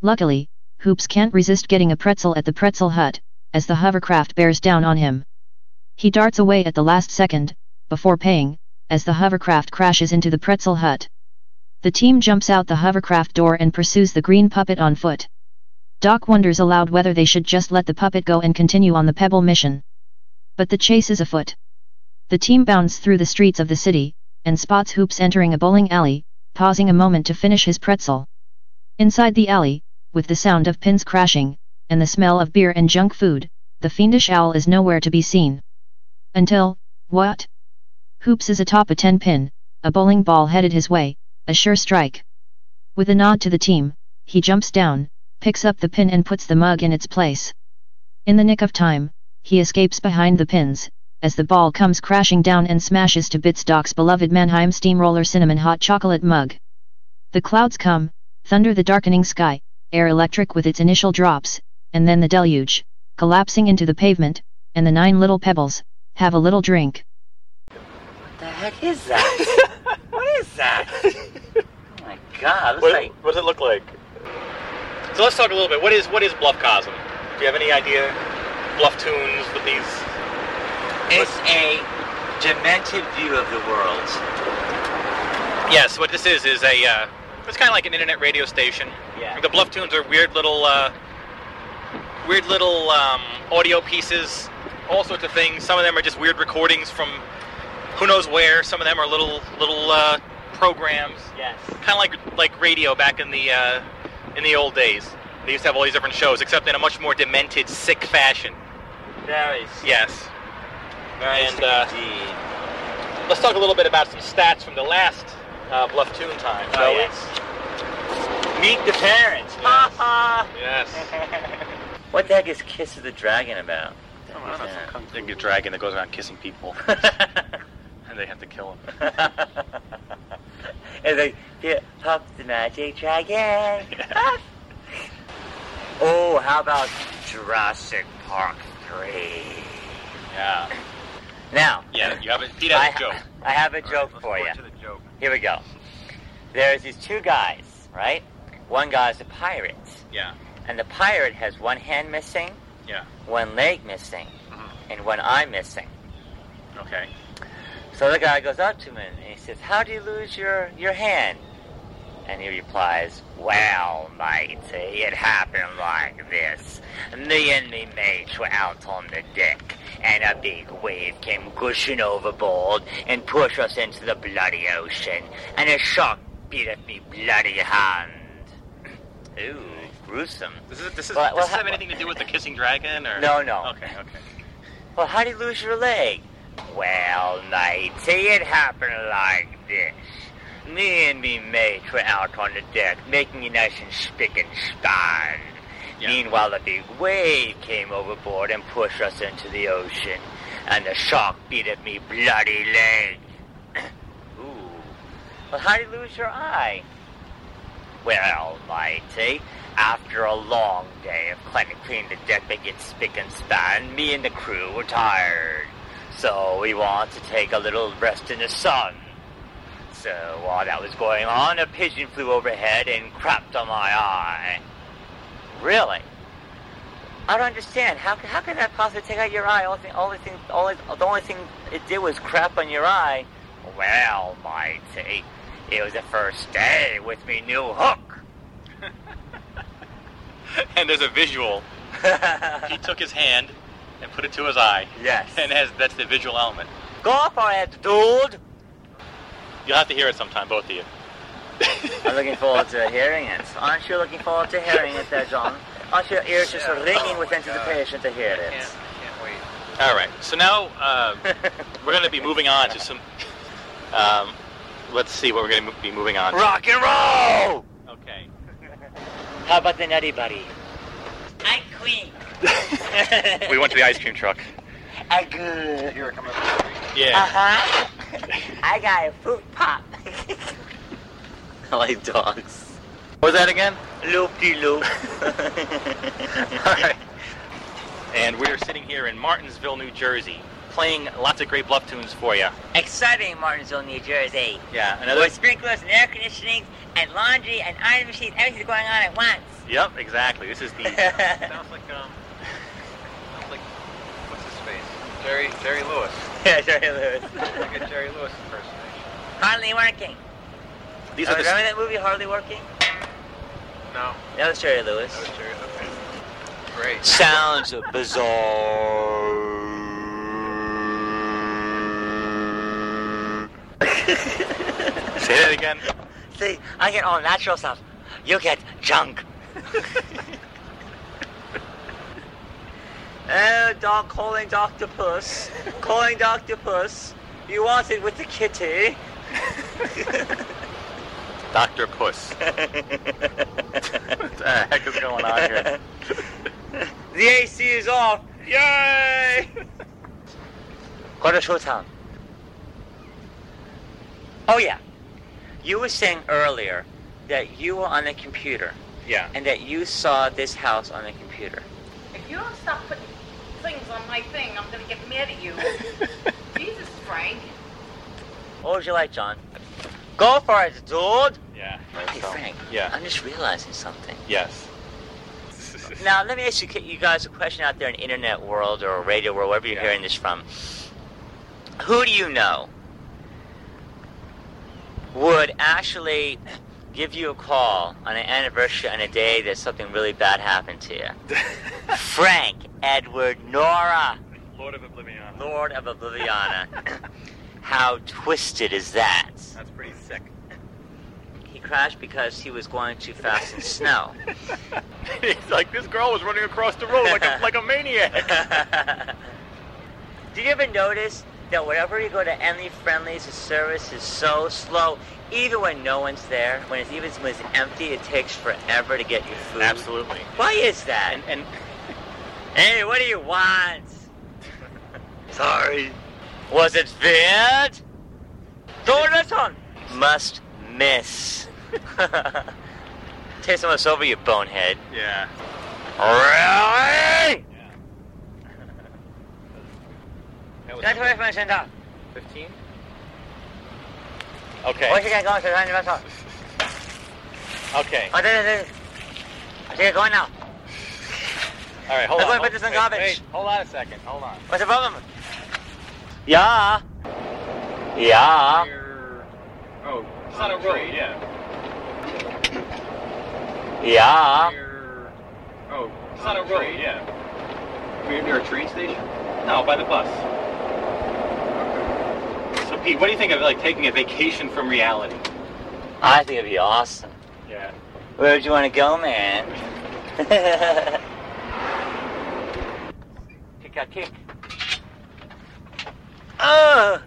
Luckily, Hoops can't resist getting a pretzel at the pretzel hut, as the hovercraft bears down on him. He darts away at the last second, before paying, as the hovercraft crashes into the pretzel hut. The team jumps out the hovercraft door and pursues the green puppet on foot. Doc wonders aloud whether they should just let the puppet go and continue on the Pebble mission. But the chase is afoot. The team bounds through the streets of the city, and spots Hoops entering a bowling alley, pausing a moment to finish his pretzel. Inside the alley, with the sound of pins crashing, and the smell of beer and junk food, the fiendish owl is nowhere to be seen. Until, what? Hoops is atop a 10 pin, a bowling ball headed his way, a sure strike. With a nod to the team, he jumps down, picks up the pin and puts the mug in its place. In the nick of time, he escapes behind the pins, as the ball comes crashing down and smashes to bits Doc's beloved Mannheim Steamroller Cinnamon Hot Chocolate mug. The clouds come, thunder the darkening sky, air electric with its initial drops, and then the deluge, collapsing into the pavement, and the nine little pebbles, have a little drink. The heck is that? what is that? Oh my god, What, like what does it look like? So let's talk a little bit. What is what is Bluff Cosm? Do you have any idea? Blufftoons with these. it's a demented view of the world. Yes, what this is is a. Uh, it's kind of like an internet radio station. Yeah. The Blufftoons are weird little, uh, weird little um, audio pieces, all sorts of things. Some of them are just weird recordings from who knows where. Some of them are little little uh, programs. Yes. Kind of like like radio back in the uh, in the old days. They used to have all these different shows, except in a much more demented, sick fashion. Very Yes. very And, uh, indeed. Let's talk a little bit about some stats from the last uh, Blufftoon time. Oh, shall we? yes. Meet the parents. Ha ha. Yes. What the heck is Kiss of the Dragon about? I don't know, some kind of dragon that goes around kissing people, and they have to kill him. and they get Puff the Magic Dragon. oh, how about Jurassic Park 3? Yeah. Now, Yeah, you have a beat out I, a joke. I have a joke for you. To the joke. Here we go. There's these two guys, right? One guy's a pirate, Yeah. and the pirate has one hand missing, Yeah. one leg missing, Mhm. and one eye missing. Okay. So the guy goes up to him and he says, How do you lose your, your hand? And he replies, Well, matey, it happened like this. Me and me mates were out on the deck, and a big wave came gushing overboard and pushed us into the bloody ocean, and a shark beat at me bloody hand. Ooh, gruesome. Does this, this, is, Well, does well, this have anything to do with the kissing dragon? Or No, no. Okay, okay. Well, how do you lose your leg? Well, matey, it happened like this. Me and me mates were out on the deck, making it nice and spick and span. Meanwhile, a big wave came overboard and pushed us into the ocean, and the shark beat at me bloody leg. Ooh. Well, how do you lose your eye? Well, matey, after a long day of cleaning, cleaning the deck, making it spick and span, me and the crew were tired. So we want to take a little rest in the sun. So while that was going on, a pigeon flew overhead and crapped on my eye. Really? I don't understand. How, how can that possibly take out your eye? Only thing, only thing, only, the only thing it did was crap on your eye. Well, mighty, it was the first day with me new hook. and there's a visual. he took his hand and put it to his eye. Yes. And has that's the visual element. Go for it, dude. You'll have to hear it sometime, both of you. I'm looking forward to hearing it. Aren't you looking forward to hearing it there, John? Aren't your ears just ringing with anticipation to hear it? Can't, I can't wait. All right. So now uh, we're going to be moving on to some. Um, let's see what we're going to be moving on. to. Rock and roll! Okay. How about the Nutty Buddy? I queen. We went to the ice cream truck. I good. Here, come Uh Yeah. huh. I got a fruit pop. I like dogs. What was that again? Loop de loop. All right. And we're sitting here in Martinsville, New Jersey, playing lots of great Blufftoons for you. Exciting, Martinsville, New Jersey. Yeah. Another. With sprinklers and air conditioning and laundry and iron machines, everything's going on at once. Yep. Exactly. This is the. Sounds like um, sounds like what's his face? Jerry Jerry Lewis. yeah, Jerry Lewis. like a Jerry Lewis impersonation. Hardly working. These oh, are the- remember that movie, Hardly Working? No, That was Jerry Lewis. that was Jerry. Okay, great. Sounds bizarre. Say that again. See, I get all natural stuff. You get junk. Oh, dog calling Dr. Puss. Calling Dr. Puss. You want it with the kitty. Dr. Puss. what the heck is going on here? The AC is off. Yay! Go to Showtown. Oh yeah. You were saying earlier that you were on the computer Yeah. and that you saw this house on the computer. If you don't stop putting things on my thing, I'm gonna get mad at you. Jesus, Frank. What would you like, John? Go for it, dude! Yeah. Hey, Frank. Yeah. I'm just realizing something. Yes. Now, let me ask you, you guys a question out there in the internet world or radio world, wherever you're hearing this from. Who do you know would actually give you a call on an anniversary on a day that something really bad happened to you? Frank Edward Nora, Lord of Oblivion. Lord of Obliviana. How twisted is that? That's pretty sick. He crashed because he was going too fast in snow. it's like this girl was running across the road like a, like a maniac. Did you ever notice that whenever you go to any Friendly's, the service is so slow, even when no one's there, when it's even when it's empty, it takes forever to get your food. Absolutely. Why is that? And, and Hey, what do you want? Sorry. Was it weird? Don't listen. Must miss. Taste almost over, you bonehead. Yeah. Really? Yeah. that away from my 15? Okay. Where oh, should I go? Okay. I going now. All right, hold I'm on. going to put this in wait, garbage. Wait, hold on a second. Hold on. What's the problem? Yeah. Yeah. Oh, it's not a oh, road. Yeah. Yeah. Oh, it's not a road. Yeah. We're near a train station. No, by the bus. So Pete, what do you think of like taking a vacation from reality? I think it'd be awesome. Yeah. Where would you want to go, man? kick kick. Oh!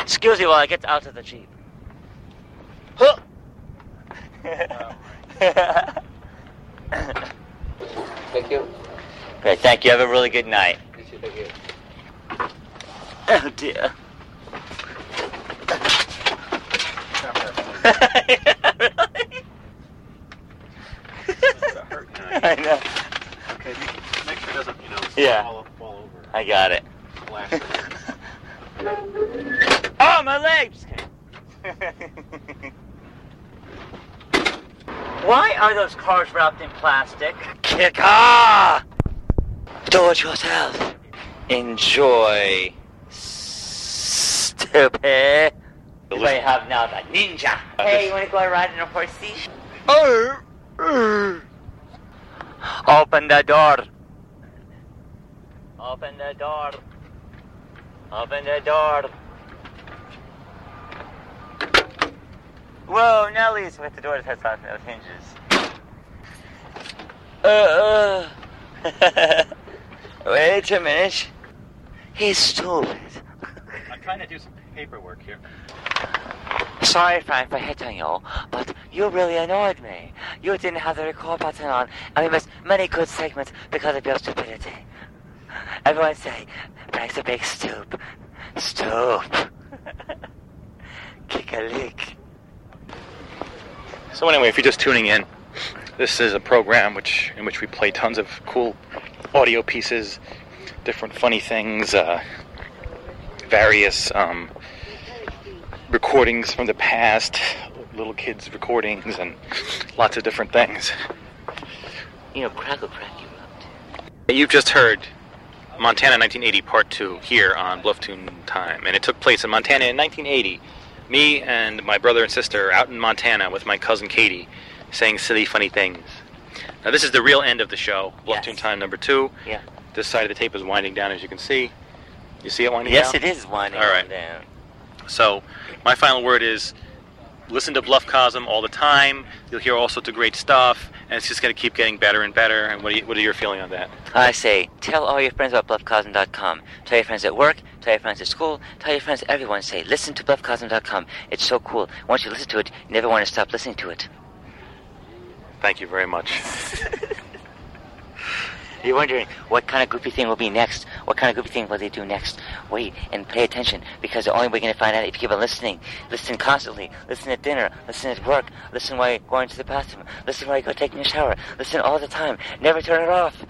Excuse me while I get out of the jeep. Huh. Thank you. Great, thank you. Have a really good night. Thank you. Oh dear. I know. Okay, make sure it doesn't, Yeah. fall, fall over. I got it. Oh, my legs! Why are those cars wrapped in plastic? Kicker! Do it yourself. Enjoy. Stupid. I have now the ninja. Hey, you want to go ride in a horsey? Oh. Open the door. Open the door. Open the door. Whoa, Nellie's with the door that has on those hinges. Uh, uh. Wait a minute. He's stupid. I'm trying to do some paperwork here. Sorry, Frank, for hitting you, but you really annoyed me. You didn't have the record button on, and we missed many good segments because of your stupidity. Everyone say, Frank's a big stoop. Stoop. Kick a lick. So anyway, if you're just tuning in, this is a program which in which we play tons of cool audio pieces, different funny things, uh, various um, recordings from the past, little kids' recordings, and lots of different things. You know, crackle crack you up. You've just heard Montana 1980 Part 2 here on Blufftoon Time, and it took place in Montana in 1980. Me and my brother and sister out in Montana with my cousin Katie saying silly, funny things. Now, this is the real end of the show, Blufftoon Time number 2. Yeah. This side of the tape is winding down, as you can see. You see it winding Yes, down? Yes, it is winding All right. down. So, my final word is listen to Bluff Cosm all the time. You'll hear all sorts of great stuff, and it's just going to keep getting better and better. And what, are you, what are your feeling on that? I say, tell all your friends about bluffcosm.com. Tell your friends at work, tell your friends at school, tell your friends everyone. Say, listen to bluffcosm.com. It's so cool. Once you listen to it, you never want to stop listening to it. Thank you very much. You're wondering what kind of goofy thing will be next. What kind of goofy thing will they do next? Wait and pay attention because the only way you're going to find out if you keep on listening. Listen constantly. Listen at dinner. Listen at work. Listen while you're going to the bathroom. Listen while you go taking a shower. Listen all the time. Never turn it off.